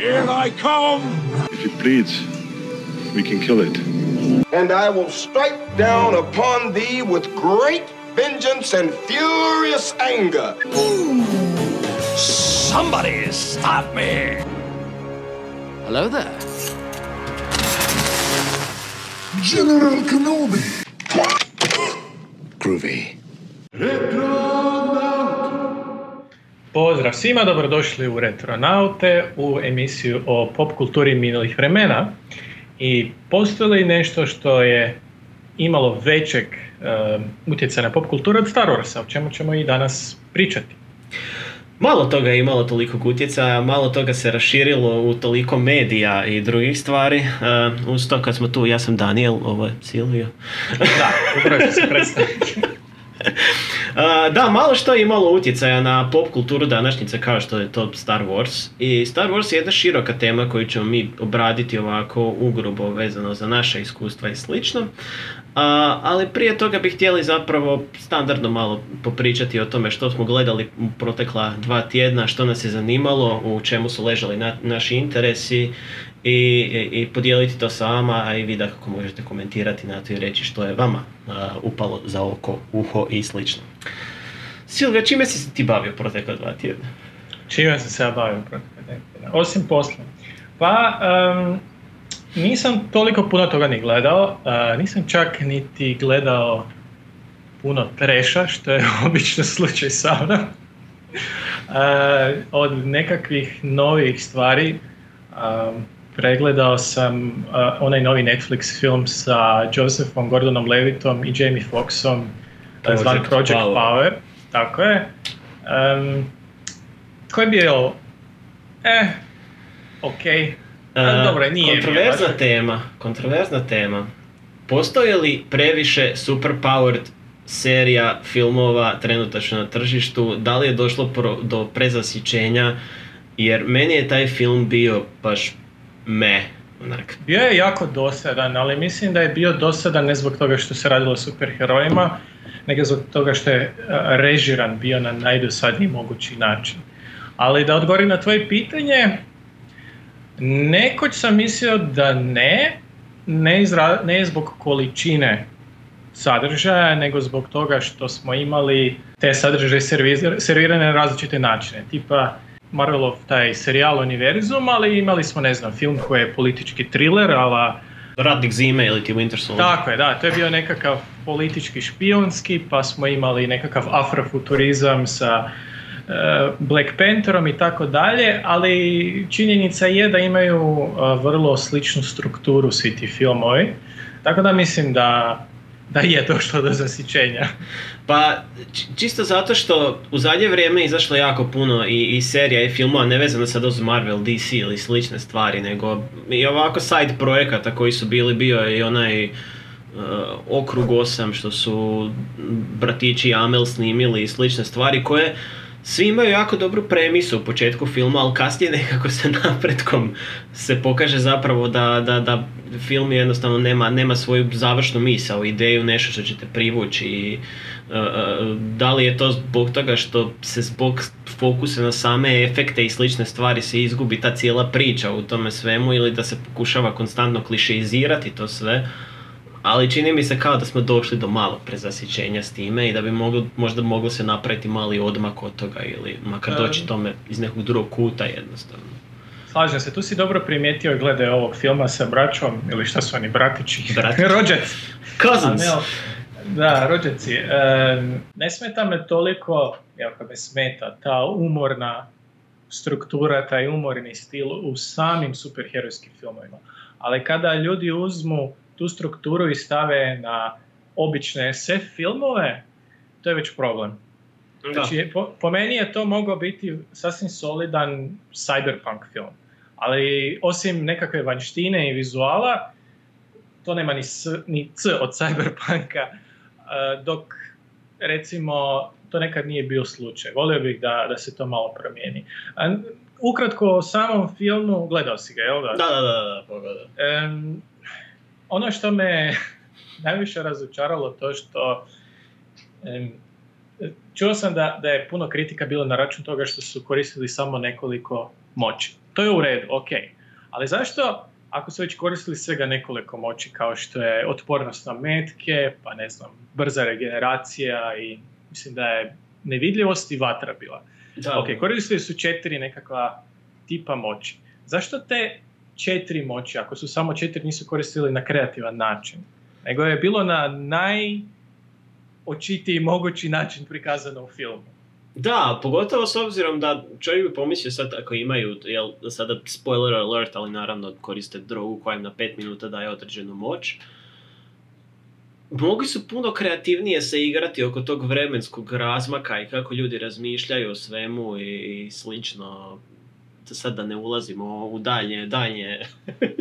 Here I come! If it bleeds, we can kill it. And I will strike down upon thee with great vengeance and furious anger. Somebody stop me! Hello there. General Kenobi. Groovy. Pozdrav svima, dobrodošli u Retronaute, u emisiju o pop kulturi minulih vremena. I postoji li nešto što je imalo većeg um, utjecaja na pop kulturu od Star Warsa, o čemu ćemo i danas pričati? Malo toga je imalo toliko utjecaja, malo toga se raširilo u toliko medija i drugih stvari. Uh, uz to kad smo tu, ja sam Daniel, ovo je Silvio. Da, ću se predstaviti. Da, malo što je imalo utjecaja na pop kulturu današnjice kao što je to Star Wars. I Star Wars je jedna široka tema koju ćemo mi obraditi ovako ugrubo vezano za naše iskustva i slično. Uh, ali prije toga bih htjeli zapravo standardno malo popričati o tome što smo gledali u protekla dva tjedna, što nas je zanimalo, u čemu su ležali na, naši interesi i, i, i podijeliti to sa vama, a i vi da kako možete komentirati na to i reći što je vama upalo za oko, uho i slično. Silvija, čime si se ti bavio protekla dva tjedna? Čime sam se ja bavio protekle tjedna? Osim poslom. Pa, um, nisam toliko puno toga ni gledao, uh, nisam čak niti gledao puno treša, što je obično slučaj sa mnom. Uh, od nekakvih novih stvari um, pregledao sam uh, onaj novi Netflix film sa Josephom Gordonom Levitom i Jamie Foxxom Project zvan Project Power. Power. Tako je. Um, koji je bio, eh, ok, Ali Uh, dobro, nije bio kontroverzna baš. tema, kontroverzna tema. Postoje li previše superpowered serija filmova trenutačno na tržištu? Da li je došlo pro- do prezasićenja? Jer meni je taj film bio baš me, onak. Bio je jako dosadan, ali mislim da je bio dosadan ne zbog toga što se radilo o superherojima, nego zbog toga što je a, režiran bio na najdosadniji mogući način. Ali da odgovorim na tvoje pitanje, nekoć sam mislio da ne, ne, izra, ne zbog količine sadržaja, nego zbog toga što smo imali te sadržaje servirane na različite načine. Tipa Marvelov taj serijal Univerzum, ali imali smo, ne znam, film koji je politički thriller, ala Ratnik zime ili ti Winter Soldier. tako je, da, to je bio nekakav politički špionski, pa smo imali nekakav afrofuturizam sa e, Black Pantherom i tako dalje, ali činjenica je da imaju e, vrlo sličnu strukturu svi ti filmovi, tako da mislim da, da je došlo do zasićenja. Pa, či- čisto zato što u zadnje vrijeme je izašlo jako puno i, i serija i filmova, ne vezano sad uz Marvel, DC ili slične stvari, nego i ovako side projekata koji su bili, bio je i onaj uh, Okrug 8 što su bratići Amel snimili i slične stvari koje svi imaju jako dobru premisu u početku filma, ali kasnije nekako se napretkom se pokaže zapravo da, da, da film jednostavno nema, nema svoju završnu misao, ideju, nešto što ćete privući i uh, da li je to zbog toga što se zbog fokusa na same efekte i slične stvari se izgubi ta cijela priča u tome svemu ili da se pokušava konstantno klišeizirati to sve. Ali čini mi se kao da smo došli do malo prezasićenja s time i da bi moglo, možda moglo se napraviti mali odmak od toga ili makar doći tome iz nekog drugog kuta jednostavno. Slažem se, tu si dobro primijetio glede ovog filma sa braćom, ili šta su oni, bratići? Bratići. Rođaci. Cousins! Da, rođaci. E, ne smeta me toliko, jako me smeta, ta umorna struktura, taj umorni stil u samim superherojskim filmovima. Ali kada ljudi uzmu tu strukturu i stave na obične SF filmove, to je već problem. Da. Znači, po, po meni je to mogao biti sasvim solidan cyberpunk film. Ali osim nekakve vanjštine i vizuala, to nema ni, s, ni c od cyberpunka, uh, dok recimo to nekad nije bio slučaj. Volio bih da, da se to malo promijeni. A, ukratko o samom filmu, gledao si ga, jel da? Da, da, da, da. Em, ono što me najviše razočaralo to što čuo sam da, da je puno kritika bilo na račun toga što su koristili samo nekoliko moći. To to je u redu, ok. Ali zašto, ako su već koristili svega nekoliko moći, kao što je otpornost na metke, pa ne znam, brza regeneracija i mislim da je nevidljivost i vatra bila. Da, Ok, koristili su četiri nekakva tipa moći. Zašto te četiri moći, ako su samo četiri, nisu koristili na kreativan način? Nego je bilo na najočitiji mogući način prikazano u filmu. Da, pogotovo s obzirom da čovjek bi pomislio sad ako imaju, jel, sada spoiler alert, ali naravno koriste drogu koja im na 5 minuta daje određenu moć. Mogli su puno kreativnije se igrati oko tog vremenskog razmaka i kako ljudi razmišljaju o svemu i, i slično. Da Sad da ne ulazimo u dalje, dalje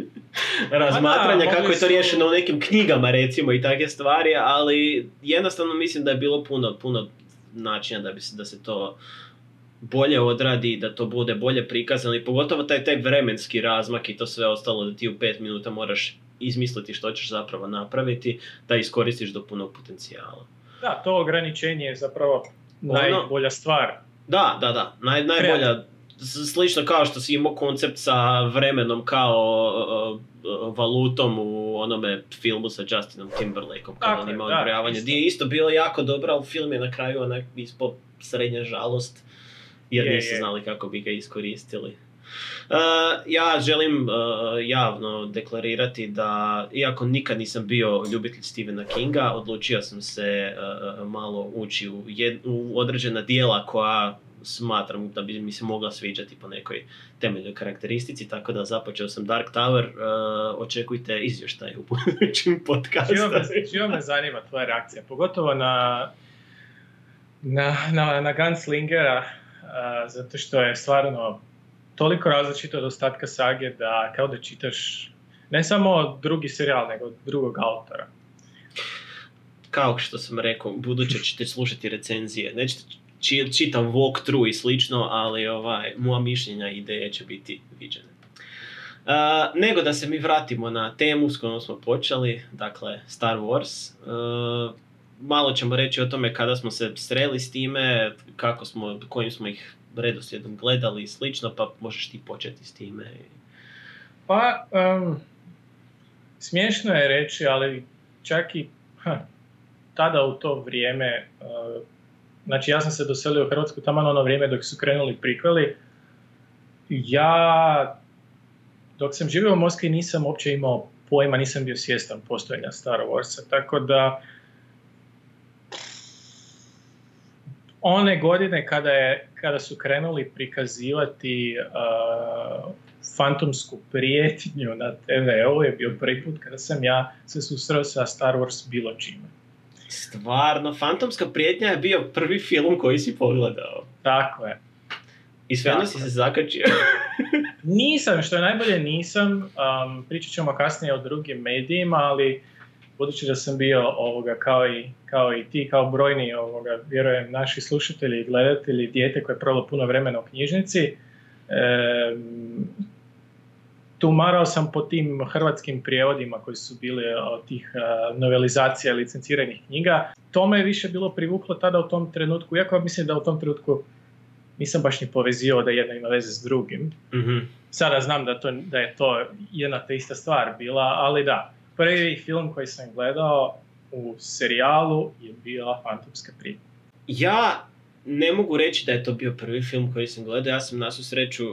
razmatranja mogli kako je to su- riješeno u nekim knjigama recimo i takve stvari, ali jednostavno mislim da je bilo puno, puno načina da bi se, da se to bolje odradi, da to bude bolje prikazano i pogotovo taj, taj vremenski razmak i to sve ostalo da ti u pet minuta moraš izmisliti što ćeš zapravo napraviti, da iskoristiš do punog potencijala. Da, to ograničenje je zapravo najbolja stvar. Da, da, da. Naj, najbolja, slično kao što si imao koncept sa vremenom kao uh, valutom u onome filmu sa Justinom Timberlakeom kada Tako on je, ima da, odbrojavanje, gdje je isto bilo jako dobro, ali film je na kraju onak ispod srednja žalost, jer Je, nisu je. znali kako bi ga iskoristili. Uh, ja želim uh, javno deklarirati da, iako nikad nisam bio ljubitelj Stephena Kinga, odlučio sam se uh, malo ući u, jed- u određena dijela koja smatram da bi mi se mogla sviđati po nekoj temeljnoj karakteristici, tako da započeo sam Dark Tower, uh, očekujte izvještaj u budućim podcastu. Živo me, me zanima tvoja reakcija, pogotovo na, na, na, na Gunslingera, a, zato što je stvarno toliko različito od ostatka sage da kao da čitaš ne samo drugi serijal, nego drugog autora. kao što sam rekao, buduće ćete slušati recenzije. Nećete čitam walkthrough i slično, ali ovaj, moja mišljenja i ideje će biti viđene. Uh, nego da se mi vratimo na temu s kojom smo počeli, dakle Star Wars. Uh, malo ćemo reći o tome kada smo se sreli s time, kako smo, kojim smo ih redoslijedom gledali i slično, pa možeš ti početi s time. Pa, em, smiješno je reći, ali čak i ha, tada u to vrijeme, e, znači ja sam se doselio u Hrvatsku tamo ono vrijeme dok su krenuli prikveli, ja dok sam živio u Moskvi nisam uopće imao pojma, nisam bio svjestan postojanja Star Warsa, tako da one godine kada, je, kada su krenuli prikazivati uh, fantomsku prijetnju na TV-u je bio prvi put kada sam ja se susreo sa Star Wars bilo čime. Stvarno, Fantomska prijetnja je bio prvi film koji si pogledao. Tako je. I sve si se zakačio. Nisam, što je najbolje nisam, um, pričat ćemo kasnije o drugim medijima, ali budući da sam bio ovoga kao i, kao i ti, kao brojni ovoga, vjerujem naši slušatelji i gledatelji, dijete koje je provelo puno vremena u knjižnici, em, tumarao sam po tim hrvatskim prijevodima koji su bili od tih a, novelizacija licenciranih knjiga. To me je više bilo privuklo tada u tom trenutku, iako mislim da u tom trenutku nisam baš ni povezio da jedno ima veze s drugim. Mhm. Sada znam da, to, da je to jedna te ista stvar bila, ali da, prvi film koji sam gledao u serijalu je bila Fantomska prijetnja. Ja ne mogu reći da je to bio prvi film koji sam gledao, ja sam na svu sreću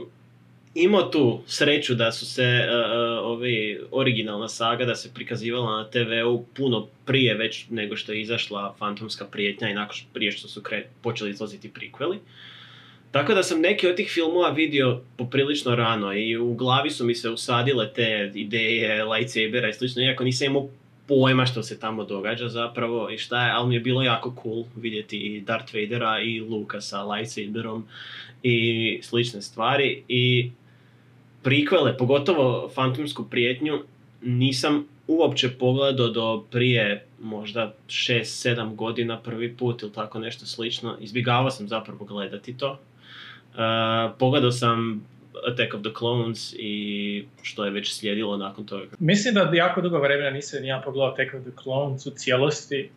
imao tu sreću da su se uh, ovi originalna saga da se prikazivala na TV-u puno prije već nego što je izašla Fantomska prijetnja i nakon prije što su kre, počeli izlaziti prikveli. Tako da sam neki od tih filmova vidio poprilično rano i u glavi su mi se usadile te ideje lightsabera i slično, iako nisam imao pojma što se tamo događa zapravo i šta je, ali mi je bilo jako cool vidjeti i Darth Vadera i Luka sa lightsaberom i slične stvari i prikvele, pogotovo Fantomsku prijetnju, nisam uopće pogledao do prije možda 6-7 godina prvi put ili tako nešto slično. Izbjegavao sam zapravo gledati to. Uh, pogledao sam Attack of the Clones i što je već slijedilo nakon toga. Mislim da jako dugo vremena nisam ni ja pogledao Attack of the Clones u cijelosti,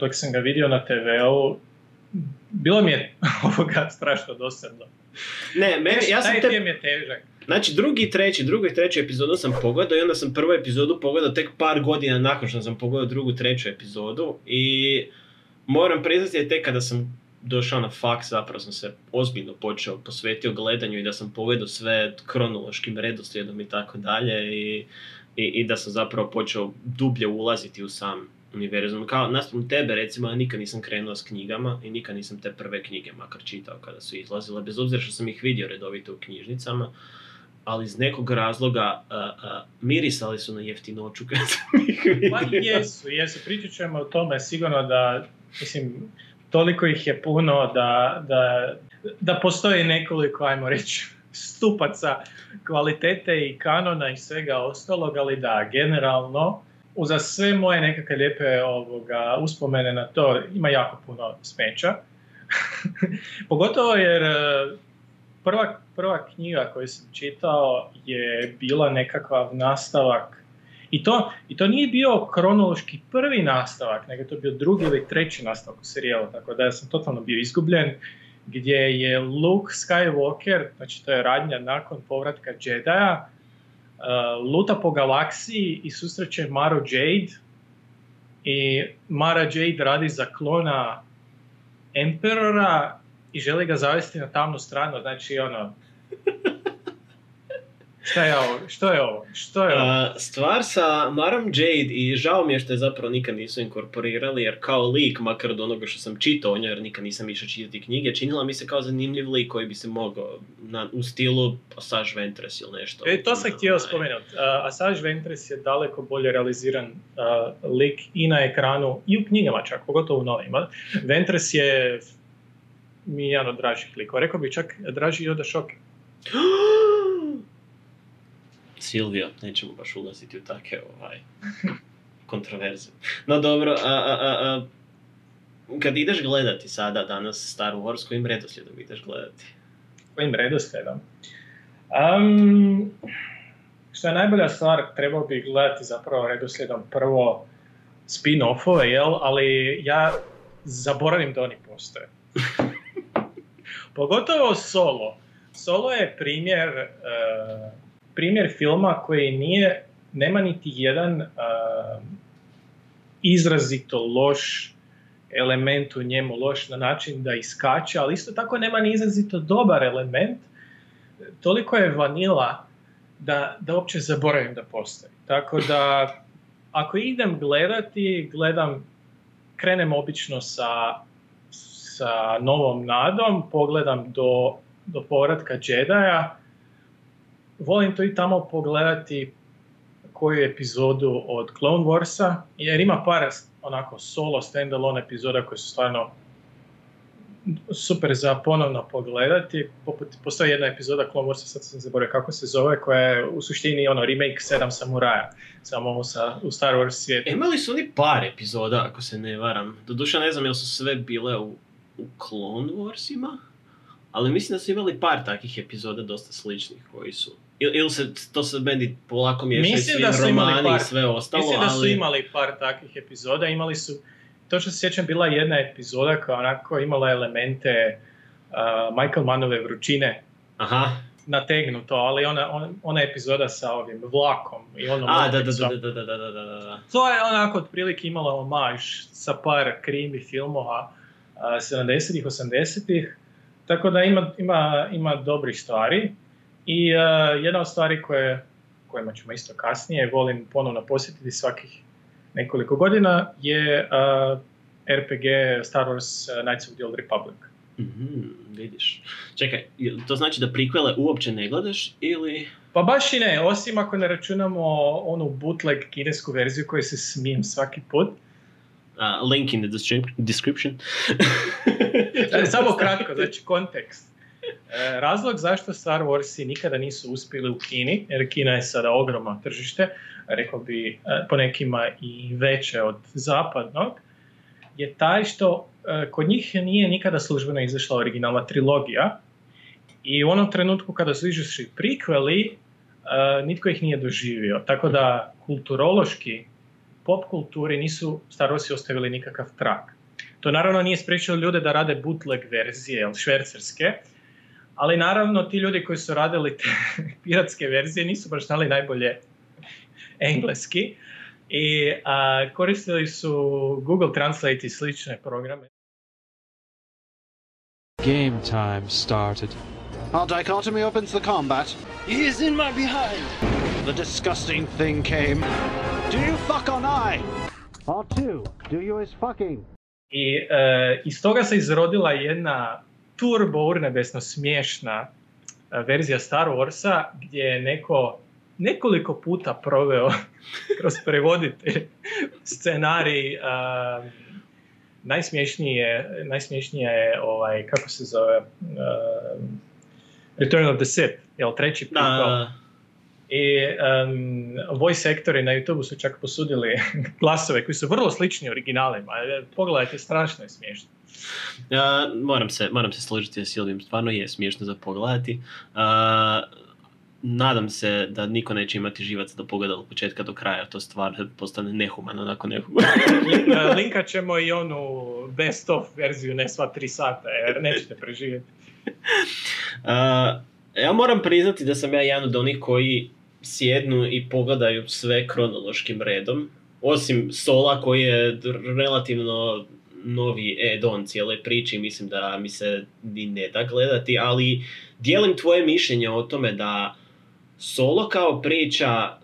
dok sam ga vidio na TV-u, bilo mi je ovoga strašno dosadno. Ne, meni, ja sam te film je težak. Znači drugi i treći, drugu i treću epizodu sam pogledao i onda sam prvu epizodu pogledao tek par godina nakon što sam pogledao drugu treću epizodu i moram priznati da tek kada sam došao na faks zapravo sam se ozbiljno počeo posvetio gledanju i da sam pogledao sve kronološkim redoslijedom i tako dalje i, i, i da sam zapravo počeo dublje ulaziti u sam univerzum. Kao naspram tebe recimo ja nikad nisam krenuo s knjigama i nikad nisam te prve knjige makar čitao kada su izlazile, bez obzira što sam ih vidio redovito u knjižnicama ali iz nekog razloga uh, uh, mirisali su na jeftinoću kad sam ih. Pa jesu, jesu. Pričat ćemo o tome sigurno da, mislim, toliko ih je puno da, da, da postoji nekoliko, ajmo reći, stupaca kvalitete i kanona i svega ostalog, ali da, generalno, uza sve moje nekakve lijepe ovoga, uspomene na to, ima jako puno smeća. Pogotovo jer prva, prva knjiga koju sam čitao je bila nekakav nastavak. I to, I to nije bio kronološki prvi nastavak, nego to bio drugi ili treći nastavak u serijalu, tako da sam totalno bio izgubljen, gdje je Luke Skywalker, znači to je radnja nakon povratka Jedija, uh, luta po galaksiji i susreće Maro Jade. I Mara Jade radi za klona Emperora i želi ga zavesti na tamnu stranu, znači ono, Šta je ovo? Što je ovo? Što je ovo? A, stvar sa Marom Jade i žao mi je što je zapravo nikad nisu inkorporirali jer kao lik, makar od onoga što sam čitao o njoj jer nikad nisam išao čitati knjige, činila mi se kao zanimljiv lik koji bi se mogao na, u stilu Asajj Ventress ili nešto. E, to sam htio Onaj. spomenuti. Uh, Asajj Ventress je daleko bolje realiziran uh, lik i na ekranu i u knjigama čak, pogotovo u novima. Ventress je mi je jedan od dražih likova. Rekao bi čak draži i od Ashoka. Silvio, nećemo baš ulaziti u takve ovaj, kontroverze. No dobro, a, a, a, a, kad ideš gledati sada danas Star Wars, kojim redoslijedom ideš gledati? Kojim redoslijedom? Um, što je najbolja stvar, trebao bi gledati zapravo redoslijedom prvo spin-offove, jel? Ali ja zaboravim da oni postoje. Pogotovo Solo. Solo je primjer, uh, primjer filma koji nije, nema niti jedan uh, izrazito loš element u njemu, loš na način da iskače, ali isto tako nema ni izrazito dobar element. Toliko je vanila da, da uopće zaboravim da postoji. Tako da, ako idem gledati, gledam, krenem obično sa, sa novom nadom, pogledam do, do povratka Jedija, volim to i tamo pogledati koju epizodu od Clone Warsa, jer ima par onako solo standalone epizoda koje su stvarno super za ponovno pogledati. Poput, postoji jedna epizoda Clone Warsa, sad sam zaboravio kako se zove, koja je u suštini ono remake Sedam samuraja, samo sa, u Star Wars svijetu. Imali su oni par epizoda, ako se ne varam. Doduše ne znam jel su sve bile u, u Clone Warsima, ali mislim da su imali par takvih epizoda dosta sličnih koji su ili il se, to se meni polako Mislim svi da su imali romani par- i sve ostalo, Mislim da su ali... imali par takvih epizoda, imali su, to što se sjećam, bila jedna epizoda koja onako imala elemente uh, Michael Mannove vrućine. Aha, nategnuto, ali ona, on, ona epizoda sa ovim vlakom i onom a da, da, da, da, da, da, da, da. To je onako otprilike imala omaž sa par krimi filmova 70-ih, 80-ih, tako da ima, ima, ima dobrih stvari. I uh, jedna od stvari koje, kojima ćemo isto kasnije, volim ponovno posjetiti svakih nekoliko godina, je uh, RPG Star Wars Knights of the Old Republic. Mhm, vidiš. Čekaj, to znači da prikvele uopće ne gledaš ili... Pa baš i ne, osim ako ne računamo onu bootleg kinesku verziju koju se smijem svaki put. Uh, link in the descrip- description. E, Samo kratko, znači kontekst. E, razlog zašto Star Warsi nikada nisu uspjeli u Kini, jer Kina je sada ogromno tržište, rekao bi e, po nekima i veće od zapadnog, je taj što kod njih nije nikada službeno izašla originalna trilogija i u onom trenutku kada su izašli prikveli, nitko ih nije doživio. Tako da kulturološki, pop kulturi nisu Star Warsi ostavili nikakav trag. To naravno nije spriječilo ljude da rade bootleg verzije, jel, švercerske, ali naravno ti ljudi koji su radili te piratske verzije nisu baš znali najbolje engleski i a, koristili su Google Translate i slične programe. Game time started. Our dichotomy opens the combat. He is in my behind! The disgusting thing came. Do you fuck on I? R2, do you is fucking? I e, iz toga se izrodila jedna turbo urnebesno smiješna e, verzija Star Warsa gdje je neko nekoliko puta proveo kroz prevoditelj scenarij e, najsmješnije, najsmješnije je ovaj, kako se zove uh, Return of the Sith, jel treći put Da, I um, voice actori na YouTube su čak posudili glasove koji su vrlo slični originalima. E, Pogledajte, strašno je smiješno. Ja, moram, se, moram se složiti s Silvijom, stvarno je smiješno za pogledati. A, nadam se da niko neće imati živaca da pogleda od početka do kraja, to stvar postane nehumano nakon nekog. E, Linkat ćemo i onu best of verziju, ne sva tri sata, jer nećete preživjeti. A, ja moram priznati da sam ja jedan od onih koji sjednu i pogledaju sve kronološkim redom. Osim Sola koji je relativno novi add-on cijele priče mislim da mi se ni ne da gledati, ali dijelim tvoje mišljenje o tome da Solo kao priča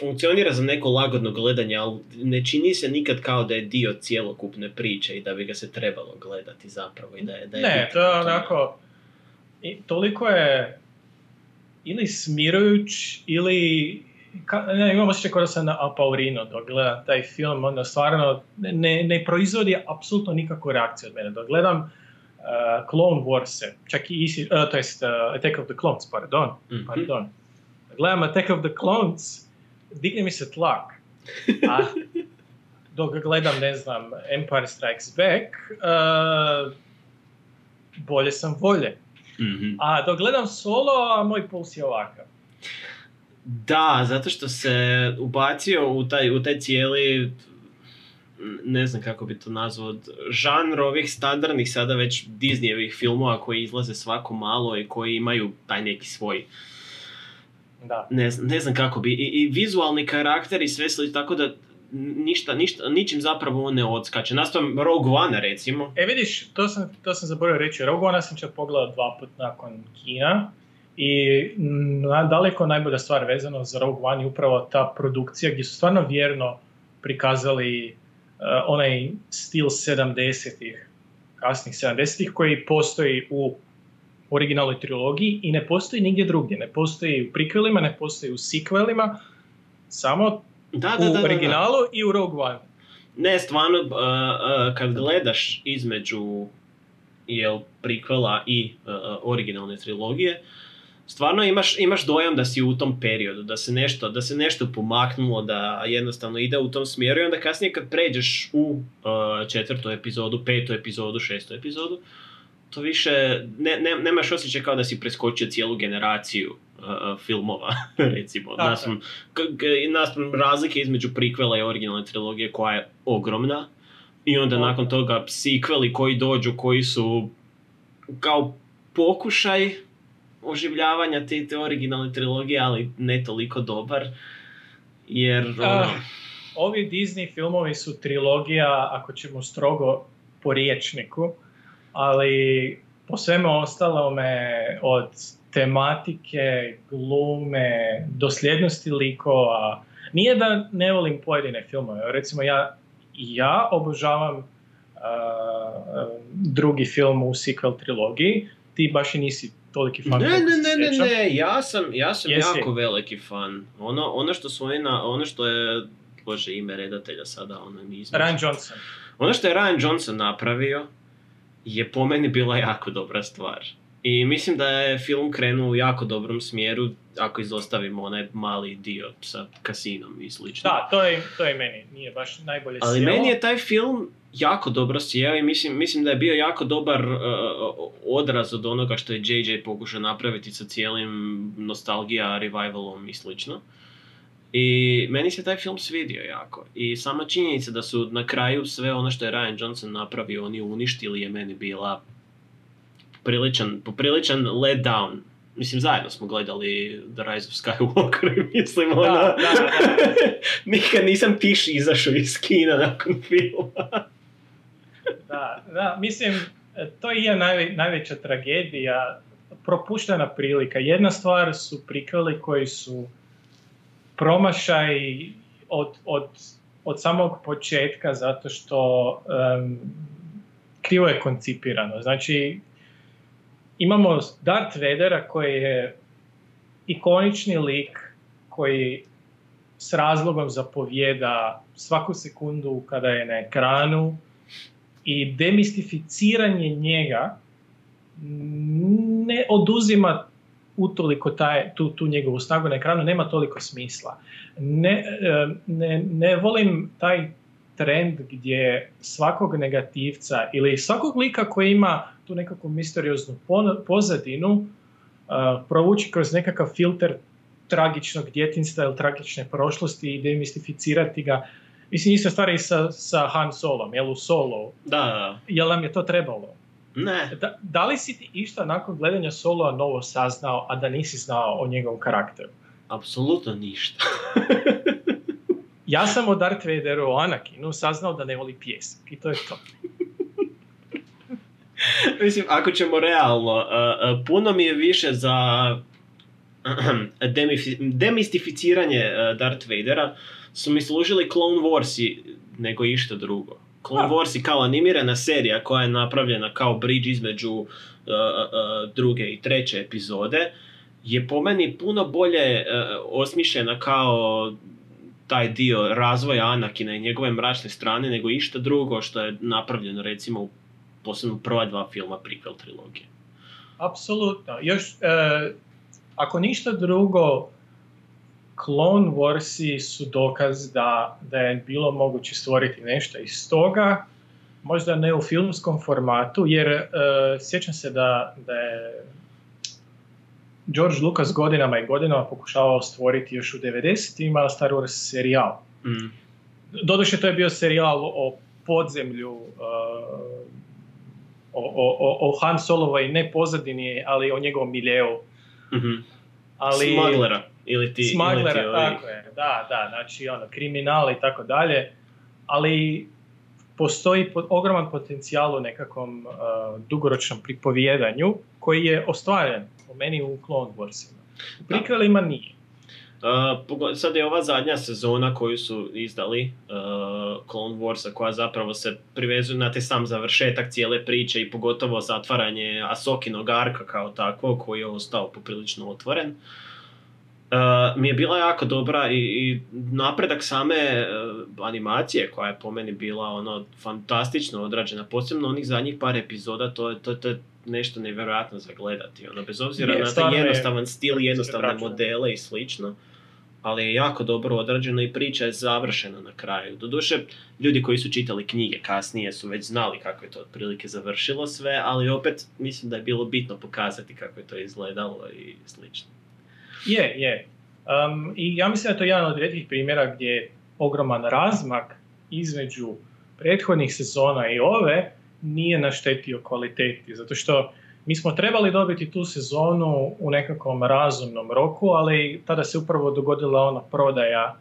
funkcionira za neko lagodno gledanje, ali ne čini se nikad kao da je dio cjelokupne priče i da bi ga se trebalo gledati zapravo i da je, da je Ne, to je onako, i toliko je ili smirujuć ili ka, ne, imam osjećaj kao da sam na Apaurino dok gledam taj film, onda stvarno ne, ne proizvodi apsolutno nikakvu reakciju od mene. Dok gledam uh, Clone Wars, čak i Easy, uh, to jest uh, Attack of the Clones, pardon, Mhm. pardon. Gledam Attack of the Clones, digne mi se tlak. A dok gledam, ne znam, Empire Strikes Back, uh, bolje sam volje. Mhm. A dok gledam solo, a moj puls je ovakav. Da, zato što se ubacio u taj, u taj cijeli ne znam kako bi to nazvao, žanr ovih standardnih sada već Disneyevih filmova koji izlaze svako malo i koji imaju taj neki svoj, Da. ne, znam- ne znam kako bi, i, i vizualni karakter i sve slično, tako da ništa, ništa, ničim zapravo on ne odskače. Nastavim Rogue One recimo, E vidiš, to sam, to sam zaboravio reći, Rogue One sam čak pogledao dva put nakon Kina i na, daleko najbolja stvar vezano za Rogue One je upravo ta produkcija gdje su stvarno vjerno prikazali uh, onaj stil 70-ih, kasnih 70-ih koji postoji u originalnoj trilogiji i ne postoji nigdje drugdje. Ne postoji u prikvelima, ne postoji u sequelima, samo da, da, da, u da, da. originalu i u Rogue One. Ne, stvarno, uh, uh, kad gledaš između jel, prikvela i uh, originalne trilogije, stvarno imaš, imaš dojam da si u tom periodu, da se nešto, da se nešto pomaknulo, da jednostavno ide u tom smjeru i onda kasnije kad pređeš u uh, četvrtu epizodu, petu epizodu, šestu epizodu, to više, ne, ne, nemaš osjećaj kao da si preskočio cijelu generaciju uh, uh, filmova, recimo. Tako je. Naspram, naspram razlike između prikvela i originalne trilogije koja je ogromna. I onda nakon toga sequeli koji dođu, koji su kao pokušaj oživljavanja te, te originalne trilogije, ali ne toliko dobar. Jer, ono, ovi Disney filmovi su trilogija, ako ćemo strogo po riječniku, ali po svemu ostalome od tematike, glume, dosljednosti likova, nije da ne volim pojedine filmove. Recimo ja, ja obožavam uh, drugi film u sequel trilogiji, ti baš i nisi toliki fan. Ne, ne, ne, ne, ne, ja sam, ja sam Jesi? jako veliki fan. Ono, ono što su na, ono što je, bože, ime redatelja sada, ono mi između. Ryan Johnson. Ono što je Ryan Johnson napravio je po meni bila jako dobra stvar. I mislim da je film krenuo u jako dobrom smjeru ako izostavimo onaj mali dio sa kasinom i slično. Da, to je, to je meni, nije baš najbolje Ali sjelo. meni je taj film jako dobro sjeo i mislim, mislim da je bio jako dobar uh, odraz od onoga što je JJ pokušao napraviti sa cijelim nostalgija, revivalom i slično. I meni se taj film svidio jako. I sama činjenica da su na kraju sve ono što je Ryan Johnson napravio, oni uništili je meni bila popriličan, popriličan let down. Mislim, zajedno smo gledali The Rise of Skywalker i mislim, ono, da, da. nikad nisam tiši izašao iz kina nakon filma. Da, da, mislim, to je najve, najveća tragedija, propuštena prilika. Jedna stvar su prikveli koji su promašaj od, od, od samog početka zato što em, krivo je koncipirano. Znači, imamo Darth Vadera koji je ikonični lik koji s razlogom zapovjeda svaku sekundu kada je na ekranu i demistificiranje njega ne oduzima utoliko taj, tu, tu njegovu snagu na ekranu, nema toliko smisla. Ne, ne, ne volim taj trend gdje svakog negativca ili svakog lika koji ima tu nekakvu misterioznu pozadinu uh, provući kroz nekakav filter tragičnog djetinstva ili tragične prošlosti i demistificirati ga. Mislim, ista stvar i sa, sa Han Solom, jel u Solo, Da, da, jel nam je to trebalo? ne. Da, da li si ti išta nakon gledanja Soloa novo saznao, a da nisi znao o njegovom karakteru? Apsolutno ništa. Ja sam o Darth Vaderu, o Anakinu, saznao da ne voli pjesak i to je to. Mislim, ako ćemo realno, uh, uh, puno mi je više za demifi- demistificiranje uh, Darth Vadera su mi služili Clone Warsi nego išta drugo. Clone A. Warsi kao animirana serija koja je napravljena kao bridge između uh, uh, druge i treće epizode je po meni puno bolje uh, osmišljena kao taj dio razvoja Anakina i njegove mračne strane nego išta drugo što je napravljeno recimo u posebno prva dva filma prequel trilogije. Apsolutno. Još, e, ako ništa drugo, Clone Warsi su dokaz da, da je bilo moguće stvoriti nešto iz toga, možda ne u filmskom formatu, jer e, sjećam se da, da je George Lucas godinama i godinama pokušavao stvoriti još u 90-ima Star Wars serijal. Mm. Doduše to je bio serijal o podzemlju, uh, o, o, o- Han Solovoj ne pozadini, ali o njegovom miljeu. Mhm. Ali, Smuglera. Ili ti, Smuglera, ili ti ovi- tako je, da, da, znači ono, kriminal i tako dalje, ali postoji po- ogroman potencijal u nekakvom uh, dugoročnom pripovjedanju koji je ostvaren u meni u Clone Warsima. U prikvelima nije. Uh, sad je ova zadnja sezona koju su izdali, uh, Clone Warsa, koja zapravo se privezuje na te sam završetak cijele priče i pogotovo zatvaranje Asokinog arka kao takvog koji je ostao poprilično otvoren. Uh, mi je bila jako dobra i, i napredak same uh, animacije koja je po meni bila ono fantastično odrađena, posebno onih zadnjih par epizoda, to je, to, to je nešto nevjerojatno za gledati, ono, bez obzira Je, na taj jednostavan stil, jednostavne odrađeno. modele i slično, ali je jako dobro odrađeno i priča je završena na kraju. Doduše, ljudi koji su čitali knjige kasnije su već znali kako je to otprilike završilo sve, ali opet mislim da je bilo bitno pokazati kako je to izgledalo i slično. Je, je. Um, I ja mislim da je to jedan od rijetkih primjera gdje je ogroman razmak između prethodnih sezona i ove nije naštetio kvaliteti. Zato što mi smo trebali dobiti tu sezonu u nekakvom razumnom roku, ali tada se upravo dogodila ona prodaja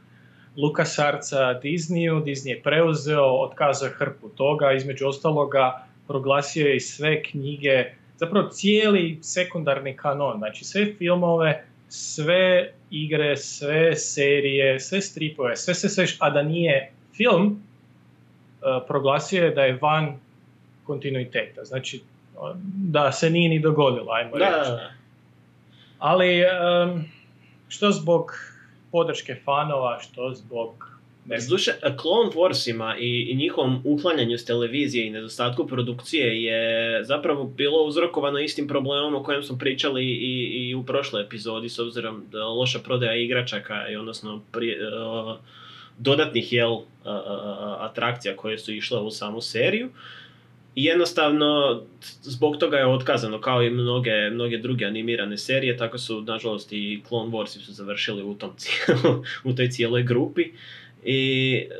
LucasArtsa Disneyu, Disney je preuzeo, otkazao hrpu toga, između ostaloga proglasio je i sve knjige, zapravo cijeli sekundarni kanon, znači sve filmove, sve igre, sve serije, sve stripove, sve, sve, sve, a da nije film, uh, proglasio je da je van kontinuiteta. Znači, da se nije ni dogodilo, ajmo Da, reći. Ali, što zbog podrške fanova, što zbog... Ne Zduše, Clone Warsima i, i njihovom uklanjanju s televizije i nedostatku produkcije je zapravo bilo uzrokovano istim problemom o kojem smo pričali i, i u prošloj epizodi s obzirom da loša prodaja igračaka i odnosno uh, dodatnih jel, uh, uh, atrakcija koje su išle u samu seriju. I jednostavno zbog toga je otkazano kao i mnoge, mnoge druge animirane serije, tako su nažalost i Clone Wars su završili u, tom cijelo, u toj cijeloj grupi. I e,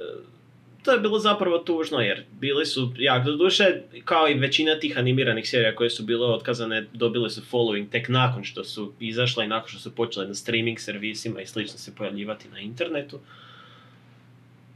to je bilo zapravo tužno jer bili su, jak do duše, kao i većina tih animiranih serija koje su bile otkazane, dobile su following tek nakon što su izašle i nakon što su počele na streaming servisima i slično se pojavljivati na internetu.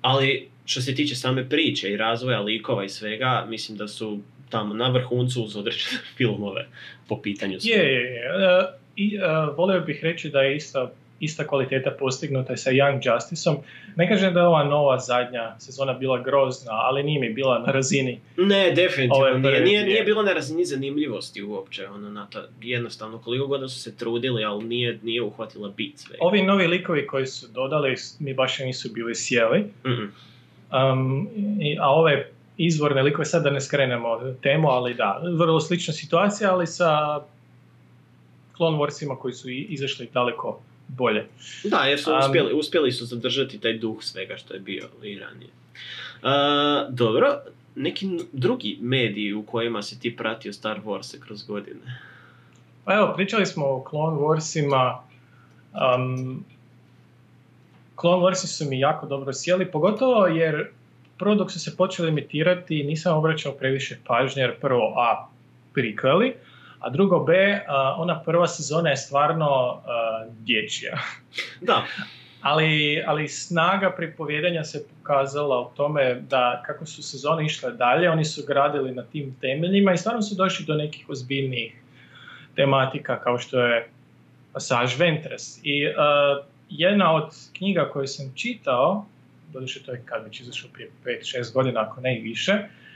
Ali što se tiče same priče i razvoja likova i svega, mislim da su tamo na vrhuncu uz određene filmove po pitanju Je, je, je. E, I e, volio bih reći da je ista, ista kvaliteta postignuta i sa Young Justiceom. Ne kažem da je ova nova zadnja sezona bila grozna, ali nije mi bila na razini. Ne, definitivno Ove nije. Nije, nije bilo na razini zanimljivosti uopće. Ono, na to, jednostavno, koliko god su se trudili, ali nije, nije uhvatila bit sve. Ovi novi likovi koji su dodali mi baš nisu bili sjeli. Mm-mm. Um, i- a ove izvorne likove, sad da ne skrenemo temu, ali da, vrlo slična situacija, ali sa Clone Warsima koji su izašli daleko bolje. Da, jer su Um, uspjeli, uspjeli su zadržati taj duh svega što je bio i ranije. Uh, dobro, neki drugi mediji u kojima si ti pratio Star Wars kroz godine? Pa evo, pričali smo o Clone Warsima. Um, Clone Warsi su mi jako dobro sjeli, pogotovo jer prvo dok su se počeli emitirati nisam obraćao previše pažnje jer prvo A, prikveli, a drugo B, a, ona prva sezona je stvarno a, dječja. Da, Ali, ali snaga pripovjedanja se pokazala u tome da kako su sezone išle dalje, oni su gradili na tim temeljima i stvarno su došli do nekih ozbiljnijih tematika kao što je Passage Ventress. I uh, jedna od knjiga koju sam čitao, doduše to je kad već izašlo prije 5-6 godina, ako ne i više, uh,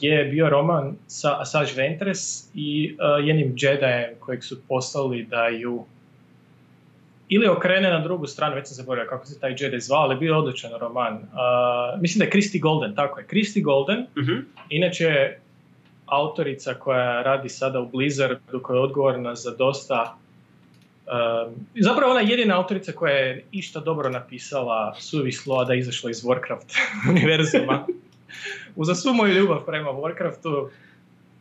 je bio roman sa Asajj Ventress i uh, jednim Jedijem kojeg su poslali da ju ili okrene na drugu stranu, već sam zaboravio kako se taj Jedi zvao, ali bio je odličan roman. Uh, mislim da je Christy Golden, tako je. Christy Golden, mhm, inače autorica koja radi sada u Blizzardu, koja je odgovorna za dosta Um, zapravo ona je jedina autorica koja je išta dobro napisala suvislo, a da je izašla iz Warcraft univerzuma. Uza svu moju ljubav prema Warcraftu,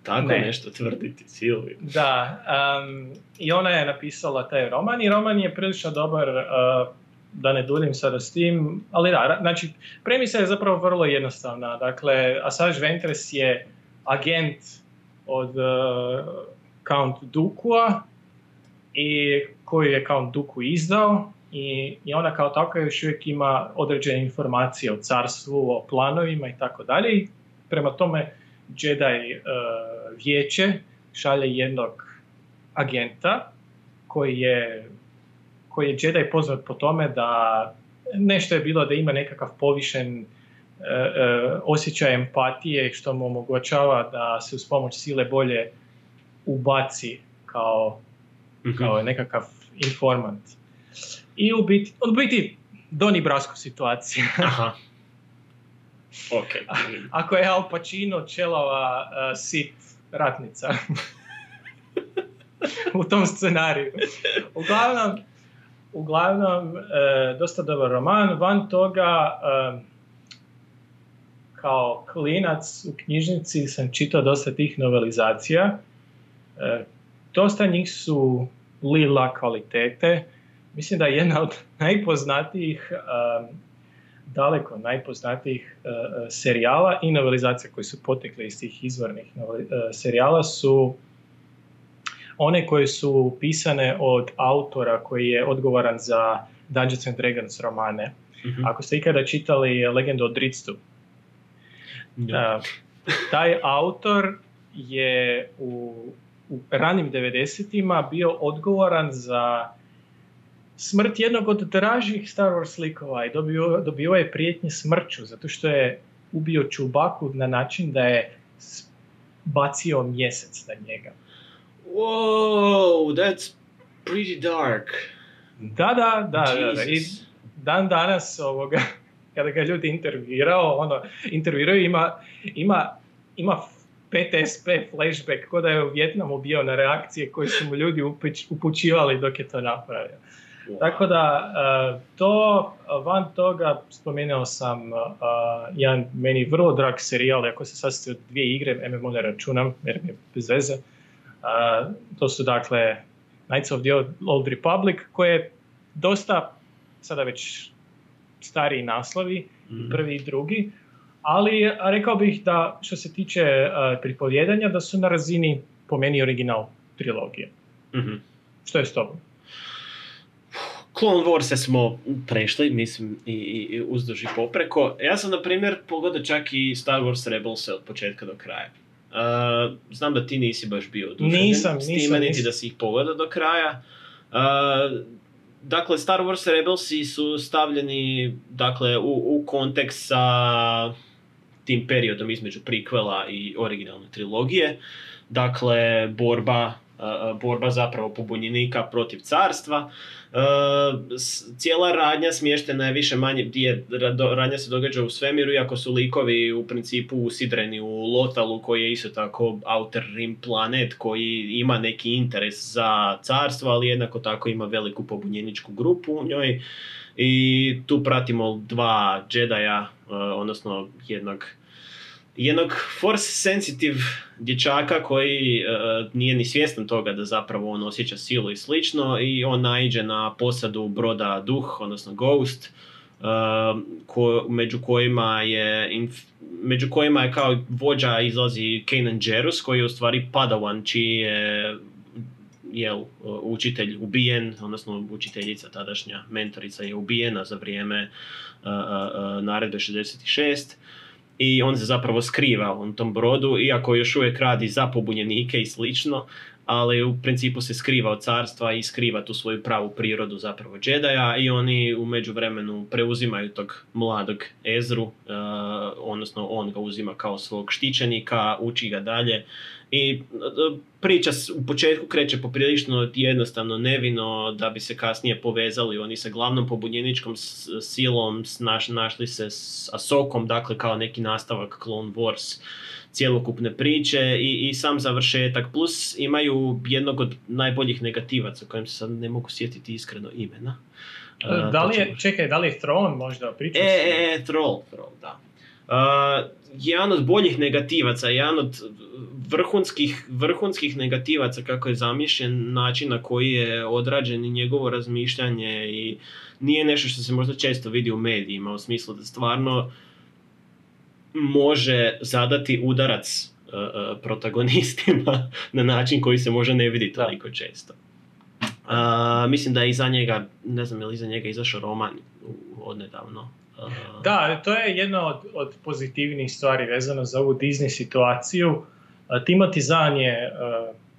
tako Ne. nešto tvrditi, Silvi. da, um, i ona je napisala taj roman i roman je prilično dobar, uh, da ne duljim sada s tim, ali da, znači premisa je zapravo vrlo jednostavna. Dakle, Asajj Ventress je agent od uh, Count Dukua i koju je Count Dooku izdao i, i ona kao takva još uvijek ima određene informacije o carstvu, o planovima i tako dalje. I Prema tome Jedi uh, vijeće šalje jednog agenta koji je koji je Jedi poznat po tome da nešto je bilo da ima nekakav povišen e, e, osjećaj empatije što mu omogućava da se uz pomoć sile bolje ubaci kao, Mhm. kao nekakav informant. I u biti, u biti Doni Brasco situacija. Aha. Ok. Ako je Al Pacino čelava uh, sit ratnica u tom scenariju. Uglavnom, uglavnom e, dosta dobar roman. Van toga, e, kao klinac u knjižnici sam čitao dosta tih novelizacija. E, dosta njih su lila kvalitete. Mislim da je jedna od najpoznatijih e, daleko najpoznatijih e, e, serijala i novelizacija koji su potekle iz tih izvornih e, serijala su one koje su pisane od autora koji je odgovoran za Dungeons and Dragons romane. Mhm. Ako ste ikada čitali Legendu o Dritstu. Uh, taj autor je u, u ranim 90-ima bio odgovoran za smrt jednog od dražih Star Wars likova i dobio, dobio je prijetnje smrću zato što je ubio Čubaku na način da je bacio mjesec na njega. Wow, that's pretty dark. Da, da, da, da, da. I dan danas ovoga, kada ga ljudi intervjuirao, ono, intervjuiraju ima, ima, ima PTSP flashback, ko da je u Vjetnamu bio na reakcije koje su mu ljudi upuć- upućivali dok je to napravio. Tako da, uh, to, van toga, spomenuo sam uh, jedan meni vrlo drag serijal, ako se sastoji od dvije igre, MMO ne računam, jer mi je bez veze. Uh, to su dakle Knights of the Old Republic, koje je dosta, sada već stariji naslovi, Mhm. prvi i drugi, ali rekao bih da što se tiče uh, pripovjedanja, da su na razini po meni original trilogije. Mhm. Što je s tobom? Clone Wars smo prešli, mislim, i, i, i uzduž i popreko. Ja sam, na primjer, pogledao čak i Star Wars Rebels od početka do kraja. Uh, znam da ti nisi baš bio oduševljen Nisam, s nisam, time, niti nisam. da si ih pogledao do kraja. Uh, dakle, Star Wars Rebelsi su stavljeni dakle, u, u kontekst sa tim periodom između prikvela i originalne trilogije. Dakle, borba, borba zapravo pobunjenika protiv carstva. S- cijela radnja smještena je više manje, gdje radnja se događa u svemiru, iako su likovi u principu usidreni u Lotalu, koji je isto tako Outer Rim planet, koji ima neki interes za carstvo, ali jednako tako ima veliku pobunjeničku grupu u njoj. I tu pratimo dva uh, odnosno jednog jednog force sensitive dječaka koji e, nije ni svjestan toga da zapravo on osjeća silu i slično i on naiđe na posadu broda Duh, odnosno Ghost, e, ko, među kojima je inf- među kojima je kao vođa izlazi Kanan Jarrus koji je u stvari padawan čiji je jel, učitelj ubijen, odnosno učiteljica tadašnja mentorica je ubijena za vrijeme uh, uh, uh, naredbe 66 i on se zapravo skriva u tom brodu, iako još uvijek radi za pobunjenike i slično, ali u principu se skriva od carstva i skriva tu svoju pravu prirodu zapravo Jedi'a i oni u međuvremenu preuzimaju tog mladog Ezru, uh, odnosno on ga uzima kao svog štićenika, uči ga dalje i uh, priča u početku kreće poprilično jednostavno nevino da bi se kasnije povezali oni sa glavnom pobunjeničkom silom, naš, našli se s Asokom, dakle kao neki nastavak Clone Wars cjelokupne priče i, i sam završetak, plus imaju jednog od najboljih negativaca, kojem se sad ne mogu sjetiti iskreno imena. Uh, da li je, ćemo- čekaj, da li je Throne možda pričao? E, e, e, Troll, Troll, da. Uh, jedan od boljih negativaca, jedan od vrhunskih, vrhunskih negativaca kako je zamišljen, način na koji je odrađen i njegovo razmišljanje i nije nešto što se možda često vidi u medijima, u smislu da stvarno može zadati udarac uh, uh, protagonistima na način koji se možda ne vidi toliko često. Uh, mislim da je iza njega, ne znam je li iza njega izašao roman odnedavno. Uh, Da, to je jedna od, od pozitivnih stvari vezano za ovu Disney situaciju. A, Timothy Zahn je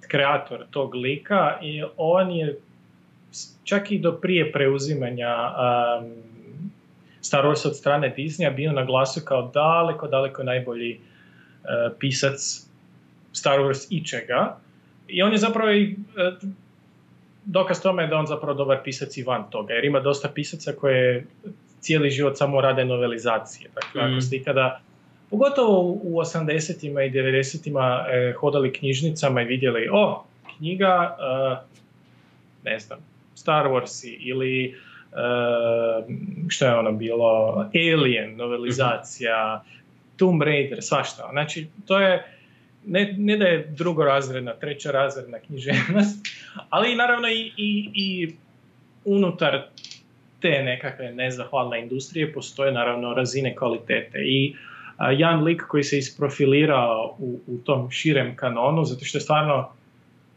kreator tog lika i on je čak i do prije preuzimanja um, Star Wars od strane Disneya bio na glasu kao daleko, daleko najbolji uh, pisac Star Wars ičega. I on je zapravo i uh, dokaz tome je da on zapravo dobar pisac i van toga, jer ima dosta pisaca koje cijeli život samo rade novelizacije. Dakle, Mm. ako ste ikada, pogotovo u- u 80-ima i 90-ima e, hodali knjižnicama i vidjeli, o, knjiga, e, ne znam, Star Wars ili e, što je ono bilo, Alien, novelizacija, Tomb Raider, svašta. Znači, to je, ne, ne da je drugorazredna, trećorazredna književnost, ali naravno i, i, i unutar te nekakve nezahvalne industrije postoje naravno razine kvalitete. I a, jedan lik koji se isprofilirao u, u tom širem kanonu, zato što je stvarno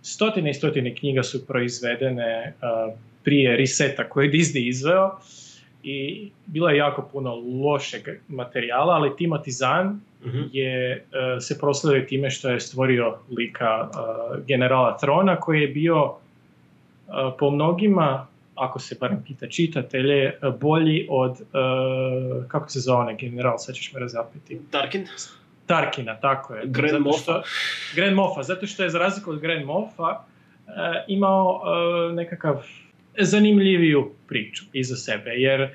stotine i stotine knjiga su proizvedene a, prije reseta koji je Disney izveo i bilo je jako puno lošeg materijala, ali Timothy Zahn mhm. je e, se proslavio time što je stvorio lika e, generala Trona koji je bio e, po mnogima, ako se barem pita čitatelje, bolji od, e, kako se zove onaj general, sad ćeš me razapeti, Tarkin? Tarkina, tako je. Grand Zato Moffa. Grand Moffa, zato što je za razliku od Grand Moffa imao nekakav zanimljiviju priču iza sebe, jer e,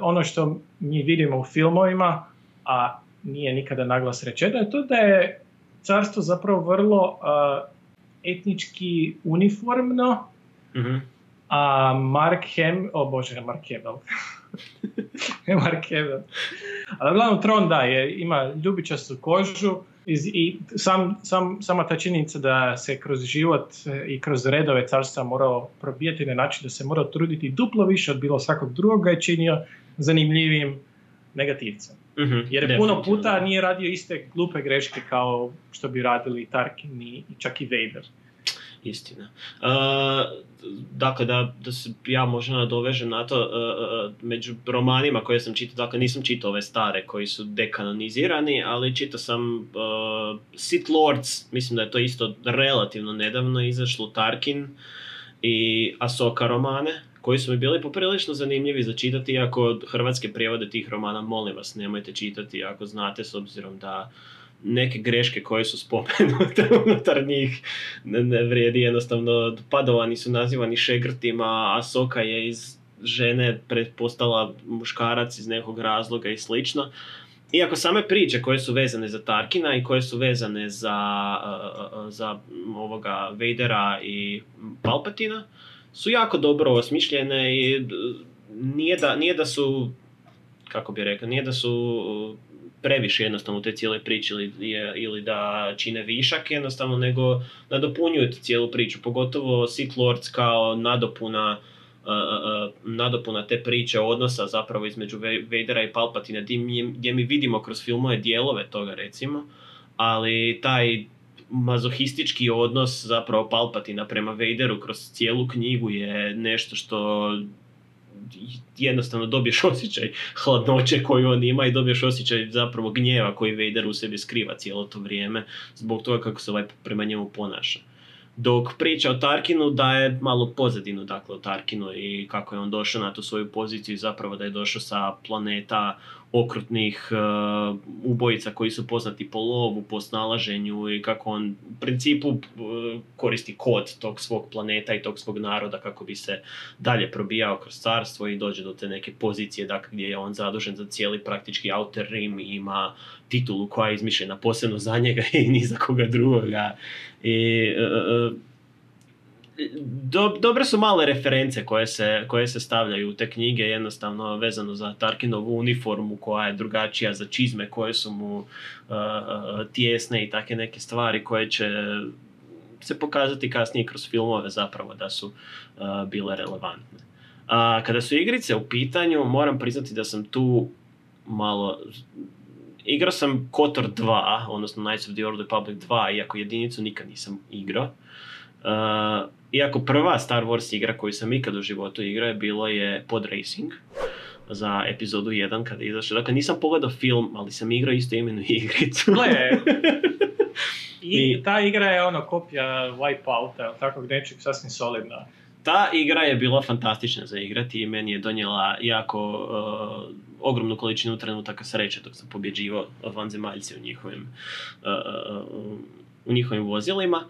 ono što mi vidimo u filmovima, a nije nikada naglas rečeno, je to da je carstvo zapravo vrlo e, etnički uniformno, Mhm. A Mark Hem, o bože, Mark Hamill. Mark Hamill. Ali uglavnom Tron da, je, ima ljubičastu kožu i sam, sam, sama ta činjenica da se kroz život e, i kroz redove carstva morao probijati na način da se morao truditi duplo više od bilo svakog drugoga je činio zanimljivim negativcem. Mhm, Jer je puno puta nije radio iste glupe greške kao što bi radili Tarkin i i čak i Vader. Istina. E, dakle, da, da se ja možda nadovežem na to, e, među romanima koje sam čitao, dakle nisam čitao ove stare koji su dekanonizirani, ali čitao sam e, Sith Lords, mislim da je to isto relativno nedavno izašlo, Tarkin i Ahsoka romane, koji su mi bili poprilično zanimljivi za čitati, iako hrvatske prijevode tih romana, molim vas, nemojte čitati ako znate, s obzirom da neke greške koje su spomenute unutar njih ne, ne vrijedi jednostavno padovani su nazivani šegrtima a Soka je iz žene pretpostala muškarac iz nekog razloga i slično. Iako same priče koje su vezane za Tarkina i koje su vezane za, uh, uh, za ovoga Vadera i Palpatina su jako dobro osmišljene i uh, nije da, nije da su kako bi rekao, nije da su previše jednostavno u te cijele priče ili, ili da čine višak jednostavno, nego nadopunjuju cijelu priču, pogotovo Sith Lords kao nadopuna nadopuna te priče odnosa zapravo između Vadera i Palpatina gdje mi vidimo kroz filmove dijelove toga recimo, ali taj mazohistički odnos zapravo Palpatina prema Vaderu kroz cijelu knjigu je nešto što jednostavno dobiješ osjećaj hladnoće koju on ima i dobiješ osjećaj zapravo gnjeva koji Vader u sebi skriva cijelo to vrijeme zbog toga kako se ovaj prema njemu ponaša. Dok priča o Tarkinu daje malo pozadinu dakle o Tarkinu i kako je on došao na tu svoju poziciju i zapravo da je došao sa planeta okrutnih uh, ubojica koji su poznati po lovu, po snalaženju i kako on u principu uh, koristi kod tog svog planeta i tog svog naroda kako bi se dalje probijao kroz carstvo i dođe do te neke pozicije dakle, gdje je on zadužen za cijeli praktički Outer Rim i ima titulu koja je izmišljena posebno za njega i ni za koga drugoga. I, uh, do, dobre su male reference koje se, koje se stavljaju u te knjige jednostavno vezano za Tarkinovu uniformu koja je drugačija za čizme koje su mu uh, uh, tjesne i take neke stvari koje će se pokazati kasnije kroz filmove zapravo da su uh, bile relevantne. A kada su igrice u pitanju, moram priznati da sam tu malo... Igrao sam KOTOR 2, odnosno Knights of the Old Republic 2, iako jedinicu nikad nisam igrao. Uh, iako prva Star Wars igra koju sam ikad u životu igrao je bilo je Pod Racing za epizodu 1 kada je izašao. Dakle, nisam pogledao film, ali sam igrao isto imenu igricu. Gle, I, I- ta igra je ono kopija Wipeouta, takvog nečeg sasvim solidna. Ta igra je bila fantastična za igrati i meni je donijela jako uh, ogromnu količinu trenutaka sreće dok sam pobjeđivao vanzemaljce u njihovim, uh, uh, u njihovim vozilima.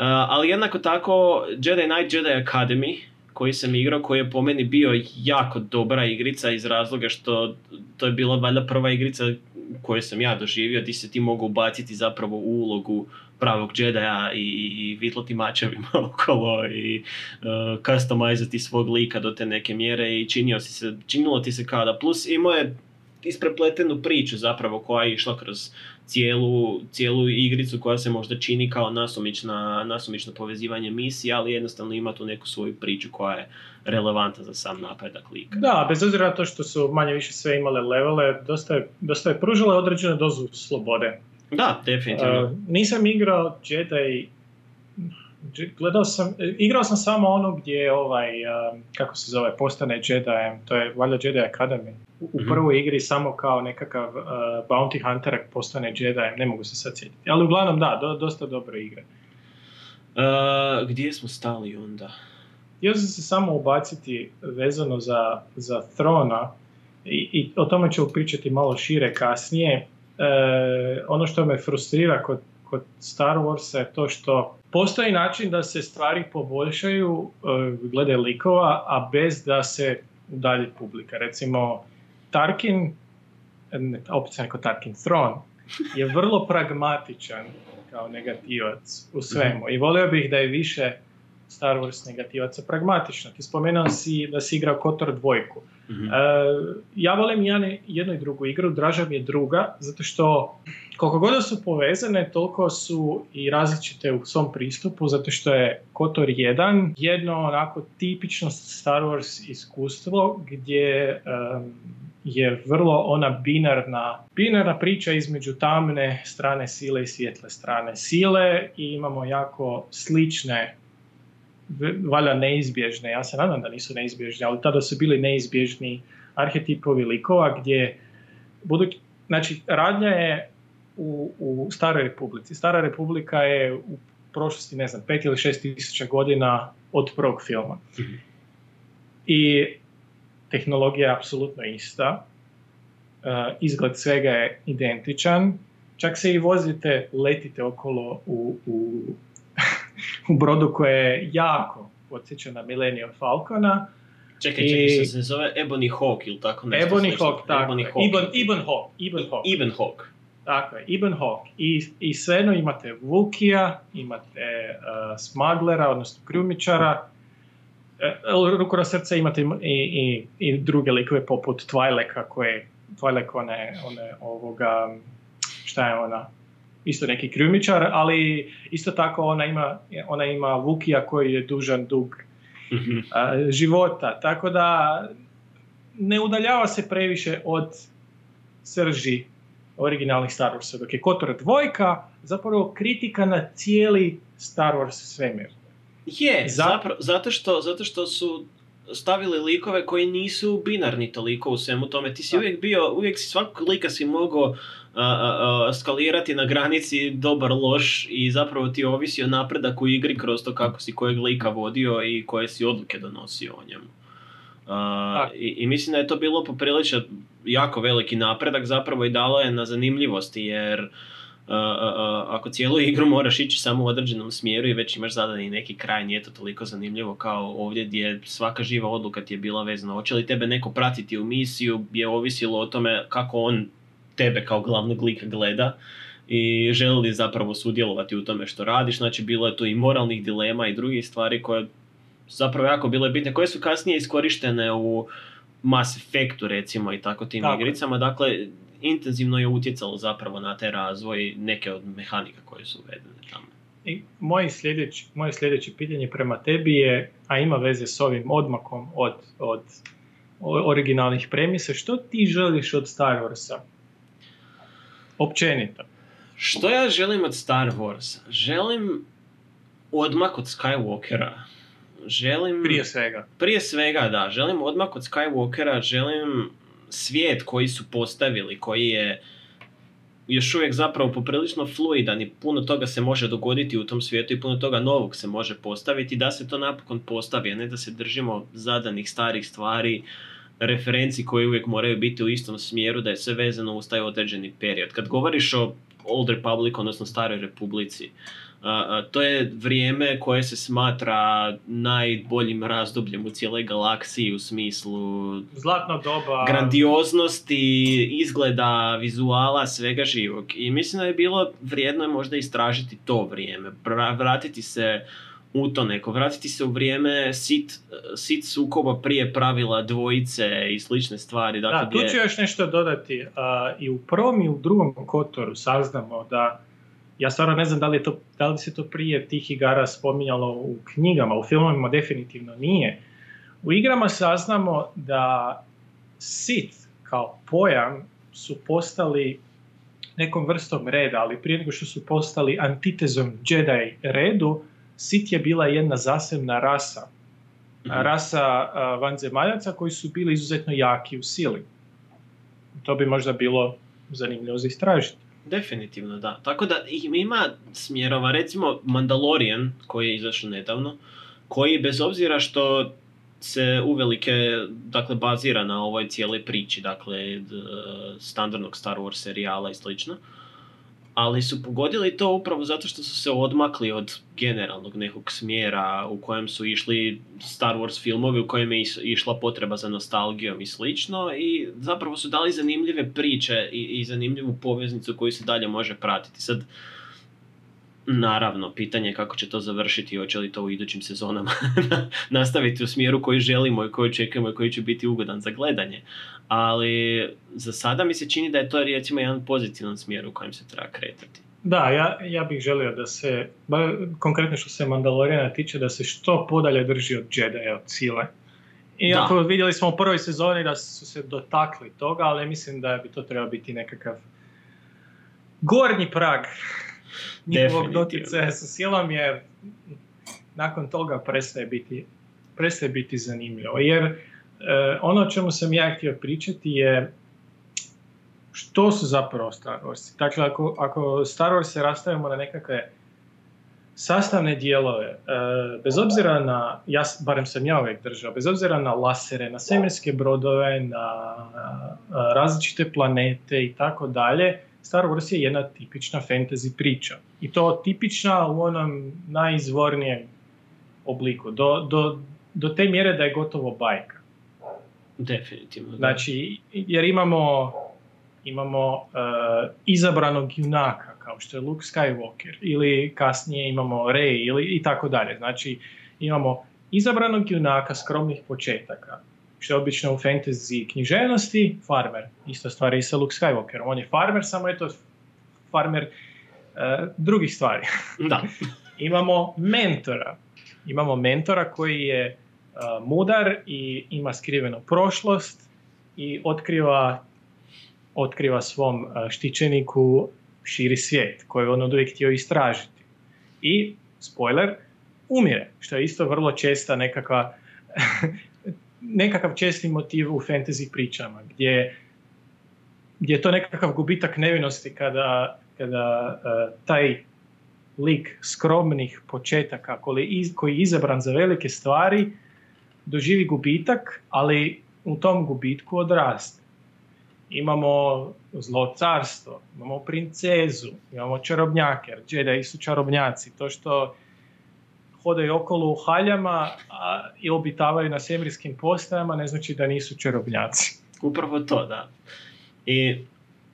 Uh, ali jednako tako Jedi Knight Jedi Academy koji sam igrao, koji je po meni bio jako dobra igrica iz razloga što to je bila valjda prva igrica koju sam ja doživio, gdje se ti mogu ubaciti zapravo u ulogu pravog Jedija i, i vitlati mačevima okolo i uh, customizati svog lika do te neke mjere i činio se, činilo ti se kao da plus. Imao je isprepletenu priču zapravo koja je išla kroz cijelu, cijelu igricu koja se možda čini kao nasumična, nasumično povezivanje misija, ali jednostavno ima tu neku svoju priču koja je relevantna za sam napredak lika. Da, bez obzira na to što su manje više sve imale levele, dosta je, dosta je pružile određenu dozu slobode. Da, definitivno. Uh, nisam igrao Jedi, gledao sam, e, igrao sam samo ono gdje je ovaj, um, kako se zove, postane Jedijem, to je valjda Jedi Academy. U, u Mhm. prvoj igri samo kao nekakav uh, bounty hunter postane Jedijem, ne mogu se sad sjetiti. Ali uglavnom da, do, dosta dobre igre. Uh, gdje smo stali onda? Htio sam se samo ubaciti vezano za, za Throna i, i o tome ću pričati malo šire kasnije. E, ono što me frustrira kod, kod Star Warsa je to što postoji način da se stvari poboljšaju e, glede likova, a bez da se udalji publika. Recimo, Tarkin, ne, opet sam rekao Tarkin, Thron, je vrlo pragmatičan kao negativac u svemu i volio bih da je više Star Wars negativaca pragmatično. Ti spomenuo si da si igrao Kotor dvojku. Mhm. E, ja volim jednu, jednu i drugu igru, draža mi je druga, zato što koliko god su povezane, toliko su i različite u svom pristupu, zato što je Kotor 1 jedno onako tipično Star Wars iskustvo gdje em, je vrlo ona binarna, binarna priča između tamne strane sile i svijetle strane sile i imamo jako slične valjda neizbježne, ja se nadam da nisu neizbježne, ali tada su bili neizbježni arhetipovi likova gdje budu, znači radnja je u, u Staroj Republici. Stara Republika je u prošlosti, ne znam, pet ili šest tisuća godina od prvog filma. I tehnologija je apsolutno ista, e, izgled svega je identičan, čak se i vozite, letite okolo u, u, u brodu koje je jako podsjeća na Millennium Falcona. Čekaj, čekaj, što se zove Ebony Hawk ili tako nešto Ebony? Hawk, tako Ebony. Hawk. Ibn, Ibn Hawk, Ibn Hawk. Ibn Hawk. Tako je, Ibn Hawk. I, i svejedno imate Vukija, imate uh, Smaglera, odnosno Krjumičara, uh, ruku na srce imate i, i, i druge likove poput Twi'leka koje, Twi'lek one, one ovoga, šta je ona, isto neki krjumičar, ali isto tako ona ima, ona ima Vukija koji je dužan dug Mhm. a, života, tako da ne udaljava se previše od srži originalnih Star Warsa, dok je Kotor dvojka zapravo kritika na cijeli Star Wars svemir. Je, Za- zapra- zato, što, zato što su stavili likove koji nisu binarni toliko u svemu tome. Ti si uvijek bio, uvijek si svakog lika si mogao skalirati na granici dobar, loš i zapravo ti ovisi o napredak u igri kroz to kako si kojeg lika vodio i koje si odluke donosio o njemu. Tak. i, I mislim da je to bilo poprilično jako veliki napredak zapravo i dalo je na zanimljivosti jer a, a, ako cijelu igru moraš ići samo u određenom smjeru i već imaš zadani neki kraj, nije to toliko zanimljivo kao ovdje gdje svaka živa odluka ti je bila vezana. Hoće li tebe neko pratiti u misiju je ovisilo o tome kako on tebe kao glavnog lika gleda i želi li zapravo sudjelovati u tome što radiš. Znači bilo je tu i moralnih dilema i drugih stvari koje su zapravo jako bile bitne, koje su kasnije iskorištene u Mass Effectu recimo i tako tim Tako igricama. Dakle, intenzivno je utjecalo zapravo na taj razvoj neke od mehanika koje su uvedene tamo. I moje sljedeće, moje sljedeće pitanje prema tebi je, a ima veze s ovim odmakom od, od originalnih premisa, što ti želiš od Star Warsa? Općenito. Što ja želim od Star Wars? Želim odmak od Skywalkera. Želim... Prije svega. Prije svega, da. Želim odmak od Skywalkera, želim svijet koji su postavili, koji je još uvijek zapravo poprilično fluidan i puno toga se može dogoditi u tom svijetu i puno toga novog se može postaviti da se to napokon postavi, a ne da se držimo zadanih starih stvari, referenci koji uvijek moraju biti u istom smjeru, da je sve vezano uz taj određeni period. Kad govoriš o Old Republic, odnosno Staroj Republici, to je vrijeme koje se smatra najboljim razdobljem u cijeloj galaksiji u smislu Zlatno doba. grandioznosti, izgleda, vizuala, svega živog. I mislim da je bilo vrijedno je možda istražiti to vrijeme, vratiti se u to neko, vratiti se u vrijeme sit, sit sukoba prije pravila dvojice i slične stvari. Dakle, Da, tu ću još nešto dodati. A, I u prvom i u drugom kotoru saznamo da, ja stvarno ne znam da li, je to, da li se to prije tih igara spominjalo u knjigama, u filmovima definitivno nije. U igrama saznamo da Sith kao pojam su postali nekom vrstom reda, ali prije nego što su postali antitezom Jedi redu, Sith je bila jedna zasebna rasa Mhm. rasa a, vanzemaljaca koji su bili izuzetno jaki u sili. To bi možda bilo zanimljivo za istražiti. Definitivno, da. Tako da im- ima smjerova, recimo Mandalorian, koji je izašao nedavno, koji bez obzira što se uvelike dakle, bazira na ovoj cijeloj priči, dakle, standardnog Star Wars serijala i slično, ali su pogodili to upravo zato što su se odmakli od generalnog nekog smjera u kojem su išli Star Wars filmovi, u kojem je išla potreba za nostalgijom i slično i zapravo su dali zanimljive priče i, i zanimljivu poveznicu koju se dalje može pratiti. Sad, Naravno, pitanje je kako će to završiti i hoće li to u idućim sezonama nastaviti u smjeru koji želimo i koji očekujemo i koji će biti ugodan za gledanje. Ali za sada mi se čini da je to recimo jedan pozitivan smjer u kojem se treba kretati. Da, ja, ja bih želio da se, ba, konkretno što se Mandaloriana tiče, da se što podalje drži od Jedi, od sile. Iako Da. vidjeli smo u prvoj sezoni da su se dotakli toga, ali mislim da bi to trebao biti nekakav gornji prag njihovog doticaja sa silom, jer nakon toga prestaje biti, prestaje biti zanimljivo. Jer ono o čemu sam ja htio pričati je što su zapravo Star Wars. Dakle, ako, ako Star Wars se rastavimo na nekakve sastavne dijelove, e, bez obzira na, ja, barem sam ja uvijek držao, bez obzira na lasere, na svemirske brodove, na e, različite planete i tako dalje, Star Wars je jedna tipična fantasy priča. I to tipična u onom najizvornijem obliku, do, do, do te mjere da je gotovo bajka. Definitivno. da. Znači, jer imamo, imamo uh, izabranog junaka, kao što je Luke Skywalker, ili kasnije imamo Rey, ili i tako dalje. Znači, imamo izabranog junaka skromnih početaka, što je obično u fantasy književnosti, farmer. Ista stvar je i sa Luke Skywalkerom. On je farmer, samo je to farmer uh, drugih stvari. Da. imamo mentora. Imamo mentora koji je uh, mudar i ima skrivenu prošlost i otkriva, otkriva svom štićeniku širi svijet koji on od uvijek htio istražiti. I, spoiler, umire, što je isto vrlo česta nekakva nekakav česti motiv u fantasy pričama, gdje, gdje je to nekakav gubitak nevinosti kada, kada uh, taj lik skromnih početaka koji je izabran za velike stvari doživi gubitak, ali u tom gubitku odraste. Imamo zlo carstvo, imamo princezu, imamo čarobnjake, jer Jedi su čarobnjaci. To što hodaju okolo u haljama a, i obitavaju na svemirskim postajama ne znači da nisu čarobnjaci. Upravo to, da. I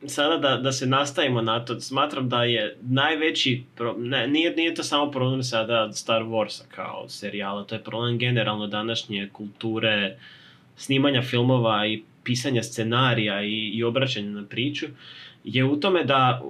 sada da, da se nastavimo na to, smatram da je najveći, pro, ne, nije, nije to samo problem sada Star Warsa kao serijala, to je problem generalno današnje kulture, snimanja filmova i pisanja scenarija i, i obraćanja na priču, je u tome da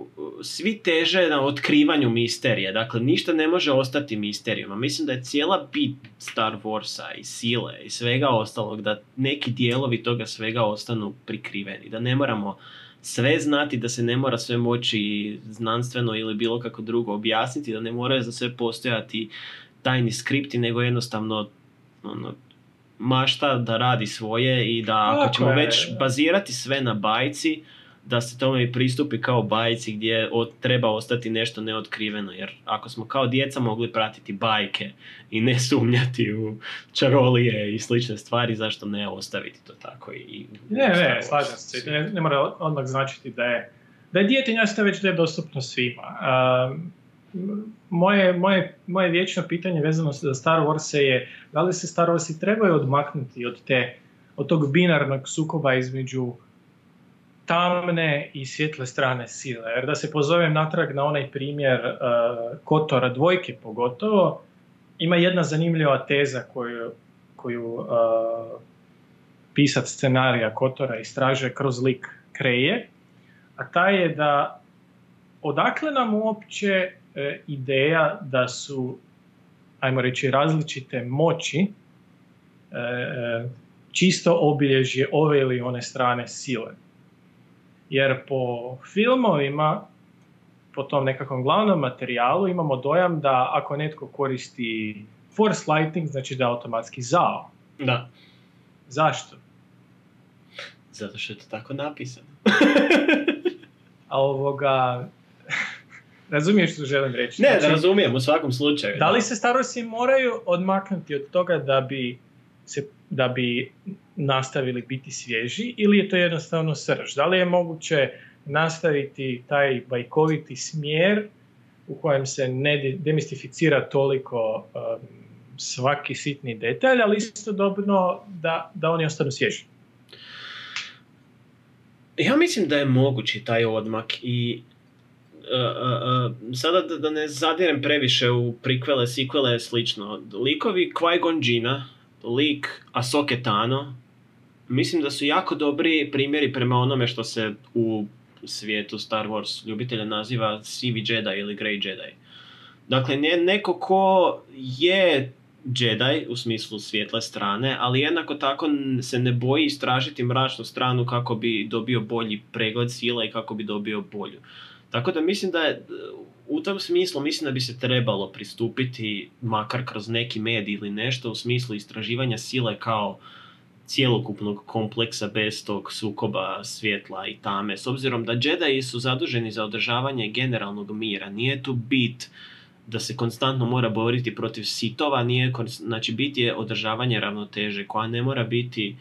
svi teže na otkrivanju misterije, dakle ništa ne može ostati misterijom, a mislim da je cijela bit Star Warsa i sile i svega ostalog, da neki dijelovi toga svega ostanu prikriveni, da ne moramo sve znati, da se ne mora sve moći znanstveno ili bilo kako drugo objasniti, da ne moraju za sve postojati tajni skripti, nego jednostavno ono, mašta da radi svoje i da ako ćemo već bazirati sve na bajci, da se tome i pristupi kao bajci gdje od, treba ostati nešto neotkriveno, jer ako smo kao djeca mogli pratiti bajke i ne sumnjati u čarolije i slične stvari, zašto ne ostaviti to tako i, i Ne, ne, slažem se. Ne, ne mora odmah značiti da je da je djetinjasto već da je dostupno svima. Um, moje, moje, moje vječno pitanje vezano za Star Wars je da li se Star Warsi trebaju odmaknuti od te od tog binarnog sukoba između tamne i svjetle strane sile. Jer da se pozovem natrag na onaj primjer uh, Kotora dvojke pogotovo, ima jedna zanimljiva teza koju, koju uh, pisac scenarija Kotora istražuje kroz lik Kreje, a ta je da odakle nam uopće e, ideja da su, ajmo reći, različite moći e, čisto obilježje ove ili one strane sile. Jer po filmovima, po tom nekakvom glavnom materijalu imamo dojam da ako netko koristi force lighting, znači da je automatski zao. Da, Zašto? zato što je to tako napisano. A ovoga... Razumiješ što želim reći? Ne, da Znači, razumijem, u svakom slučaju. Da li se Star Warsi moraju odmaknuti od toga da bi, se, da bi nastavili biti svježi ili je to jednostavno srž? Da li je moguće nastaviti taj bajkoviti smjer u kojem se ne de- demistificira toliko um, svaki sitni detalj, ali istodobno da, da oni ostanu svježi? Ja mislim da je mogući taj odmak i uh, sada da, da ne zadirem previše u prikvele, sikvele, slično. Likovi Qui-Gon lik Ahsoke Tano, mislim da su jako dobri primjeri prema onome što se u svijetu Star Wars ljubitelja naziva sivi Jedi ili Grey Jedi. Dakle, ne, neko ko je Jedi u smislu svijetle strane, ali jednako tako se ne boji istražiti mračnu stranu kako bi dobio bolji pregled sila i kako bi dobio bolju. Tako da mislim da je u tom smislu mislim da bi se trebalo pristupiti makar kroz neki medij ili nešto u smislu istraživanja sile kao cjelokupnog kompleksa bez tog sukoba svjetla i tame. S obzirom da Jedi su zaduženi za održavanje generalnog mira, nije tu bit da se konstantno mora boriti protiv sitova, nije, znači bit je održavanje ravnoteže koja ne mora biti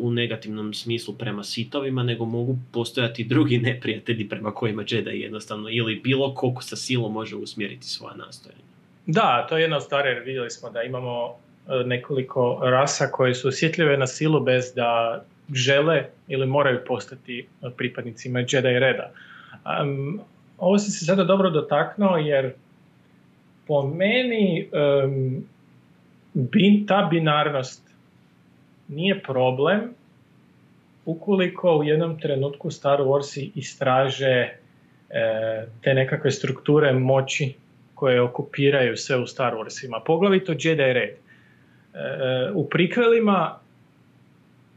u negativnom smislu prema sitovima, nego mogu postojati drugi neprijatelji prema kojima Jedi jednostavno ili bilo koliko sa silom može usmjeriti svoja nastojanja. Da, to je jedna od stvari jer vidjeli smo da imamo e, nekoliko rasa koje su osjetljive na silu bez da žele ili moraju postati pripadnicima Jedi reda. Um, ovo si se sada dobro dotaknuo jer po meni um, bin, ta binarnost nije problem ukoliko u jednom trenutku Star Warsi istraže e, te nekakve strukture moći koje okupiraju sve u Star Warsima, poglavito Jedi Red. E, u prikvelima,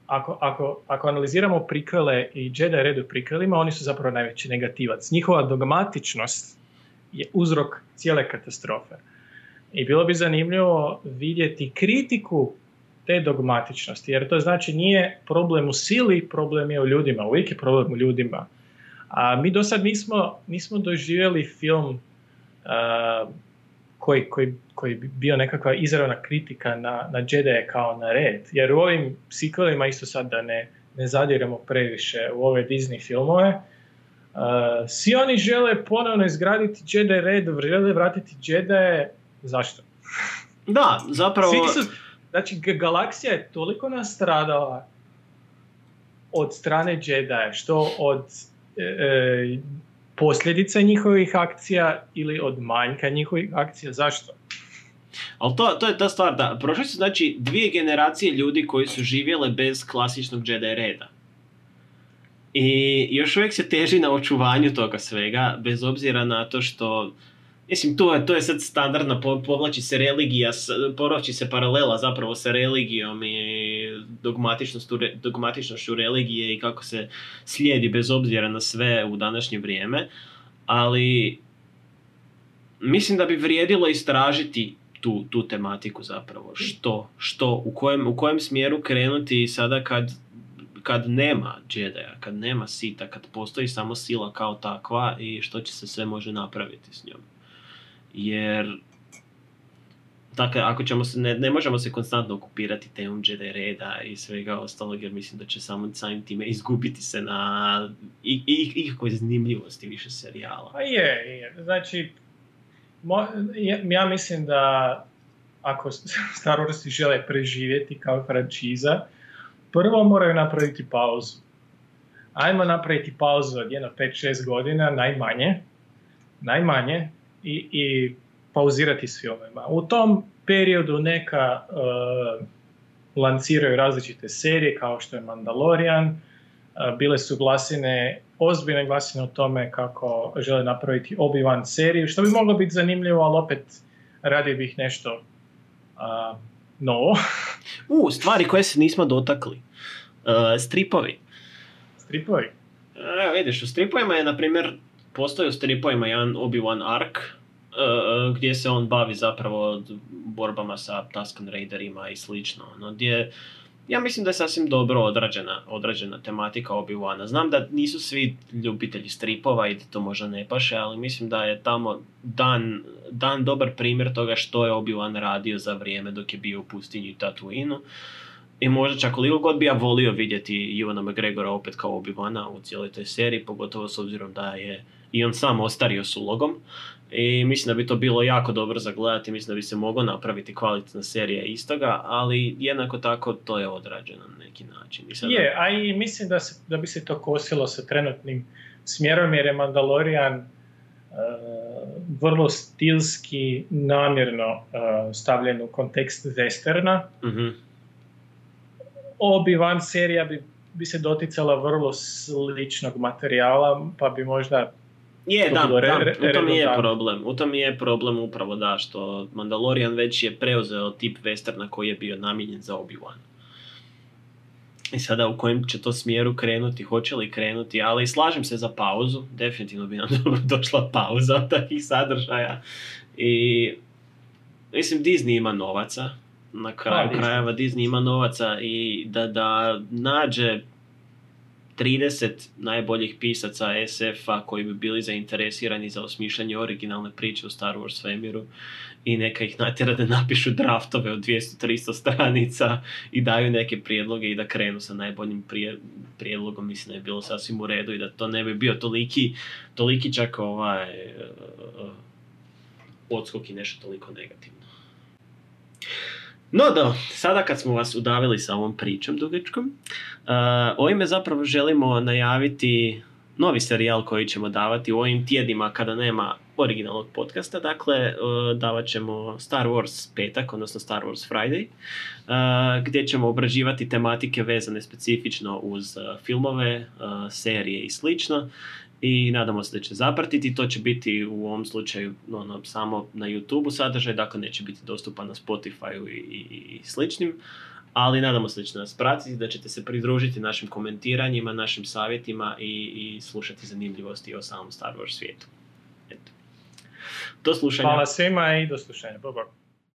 ako, ako, ako analiziramo prikvele i Jedi Red u prikvelima, oni su zapravo najveći negativac. Njihova dogmatičnost je uzrok cijele katastrofe. I bilo bi zanimljivo vidjeti kritiku te dogmatičnosti, jer to znači nije problem u sili, problem je u ljudima, uvijek je problem u ljudima. A mi do sad nismo, nismo doživjeli film uh, koji, koji, koji bi bio nekakva izravna kritika na, na Jedi kao na red. Jer u ovim psikolima isto sad da ne, ne zadiremo previše u ove Disney filmove, uh, svi oni žele ponovno izgraditi Jedi red, žele vratiti Jedi, zašto? Da, zapravo... Svi su, Znači, galaksija je toliko nastradala od strane Jedi, što od e, e, posljedica njihovih akcija ili od manjka njihovih akcija. Zašto? Ali to, to je ta stvar, da, prošle su znači dvije generacije ljudi koji su živjele bez klasičnog Jedi reda. I još uvijek se teži na očuvanju toga svega, bez obzira na to što Mislim, to je, to je sad standardna, povlači se religija, povlači se paralela zapravo sa religijom i dogmatičnošću religije i kako se slijedi bez obzira na sve u današnje vrijeme, ali mislim da bi vrijedilo istražiti tu, tu tematiku zapravo, što, što, u kojem, u kojem smjeru krenuti sada kad, kad nema Jedi, kad nema sita, kad postoji samo sila kao takva i što će se sve može napraviti s njom jer Dakle, ako ćemo se, ne, ne možemo se konstantno okupirati temom Jedi reda i svega ostalog, jer mislim da će samo samim time izgubiti se na ikakvoj zanimljivosti više serijala. Pa je, je. Znači, mo, ja mislim da ako Star Wars žele preživjeti kao frančiza, prvo moraju napraviti pauzu. Ajmo napraviti pauzu od jedno 5-6 godina, najmanje, najmanje, i, i pauzirati s filmima. U tom periodu neka uh, lanciraju različite serije kao što je Mandalorian, uh, bile su glasine, ozbiljne glasine o tome kako žele napraviti Obi-Wan seriju, što bi moglo biti zanimljivo, ali opet radio bih nešto uh, novo. U, stvari koje se nismo dotakli. Uh, stripovi. Stripovi? Evo vidiš, u stripovima je, na primjer, postoji u stripovima jedan Obi-Wan ark, uh, gdje se on bavi zapravo borbama sa Tusken Raiderima i slično. No, gdje, ja mislim da je sasvim dobro odrađena, odrađena tematika Obi-Wana. Znam da nisu svi ljubitelji stripova i da to možda ne paše, ali mislim da je tamo dan, dan dobar primjer toga što je Obi-Wan radio za vrijeme dok je bio u pustinji Tatooine. I možda čak koliko god bi ja volio vidjeti Ivana McGregora opet kao Obi-Wana u cijeloj toj seriji, pogotovo s obzirom da je i on sam ostario s ulogom. I mislim da bi to bilo jako dobro za gledati, mislim da bi se moglo napraviti kvalitetna serija istoga, ali jednako tako to je odrađeno na neki način. I Je, a i mislim da, se, da bi se to kosilo sa trenutnim smjerom jer je Mandalorian uh, vrlo stilski, namjerno uh, stavljen u kontekst westerna. Mhm. Obi-Wan serija bi, bi se doticala vrlo sličnog materijala, pa bi možda Je, da, da, re- u tom je problem. U tom je problem upravo da, što Mandalorian već je preuzeo tip westerna koji je bio namijenjen za Obi-Wan. I sada u kojem će to smjeru krenuti, hoće li krenuti, ali slažem se za pauzu, definitivno bi nam dobro došla pauza od takvih sadržaja. I mislim Disney ima novaca, na kraju Da, Disney. krajeva Disney ima novaca i da, da nađe 30 najboljih pisaca SF-a koji bi bili zainteresirani za osmišljanje originalne priče u Star Wars svemiru i neka ih natjera da napišu draftove od 200-300 stranica i daju neke prijedloge i da krenu sa najboljim prije, prijedlogom, mislim da je bilo sasvim u redu i da to ne bi bio toliki, toliki čak ovaj uh, odskok i nešto toliko negativno. No da, sada kad smo vas udavili sa ovom pričom dugačkom, uh, ovime zapravo želimo najaviti novi serijal koji ćemo davati u ovim tjednima kada nema originalnog podcasta, dakle uh, davat ćemo Star Wars petak, odnosno Star Wars Friday, uh, gdje ćemo obrađivati tematike vezane specifično uz uh, filmove, uh, serije i slično i nadamo se da će zapratiti. To će biti u ovom slučaju ono, samo na YouTube sadržaj, dakle neće biti dostupan na Spotify i, i, i sličnim, ali nadamo se da ćete nas pratiti, da ćete se pridružiti našim komentiranjima, našim savjetima i, i slušati zanimljivosti o samom Star Wars svijetu. Eto. Do slušanja. hvala svima i do slušanja. Bog, bog.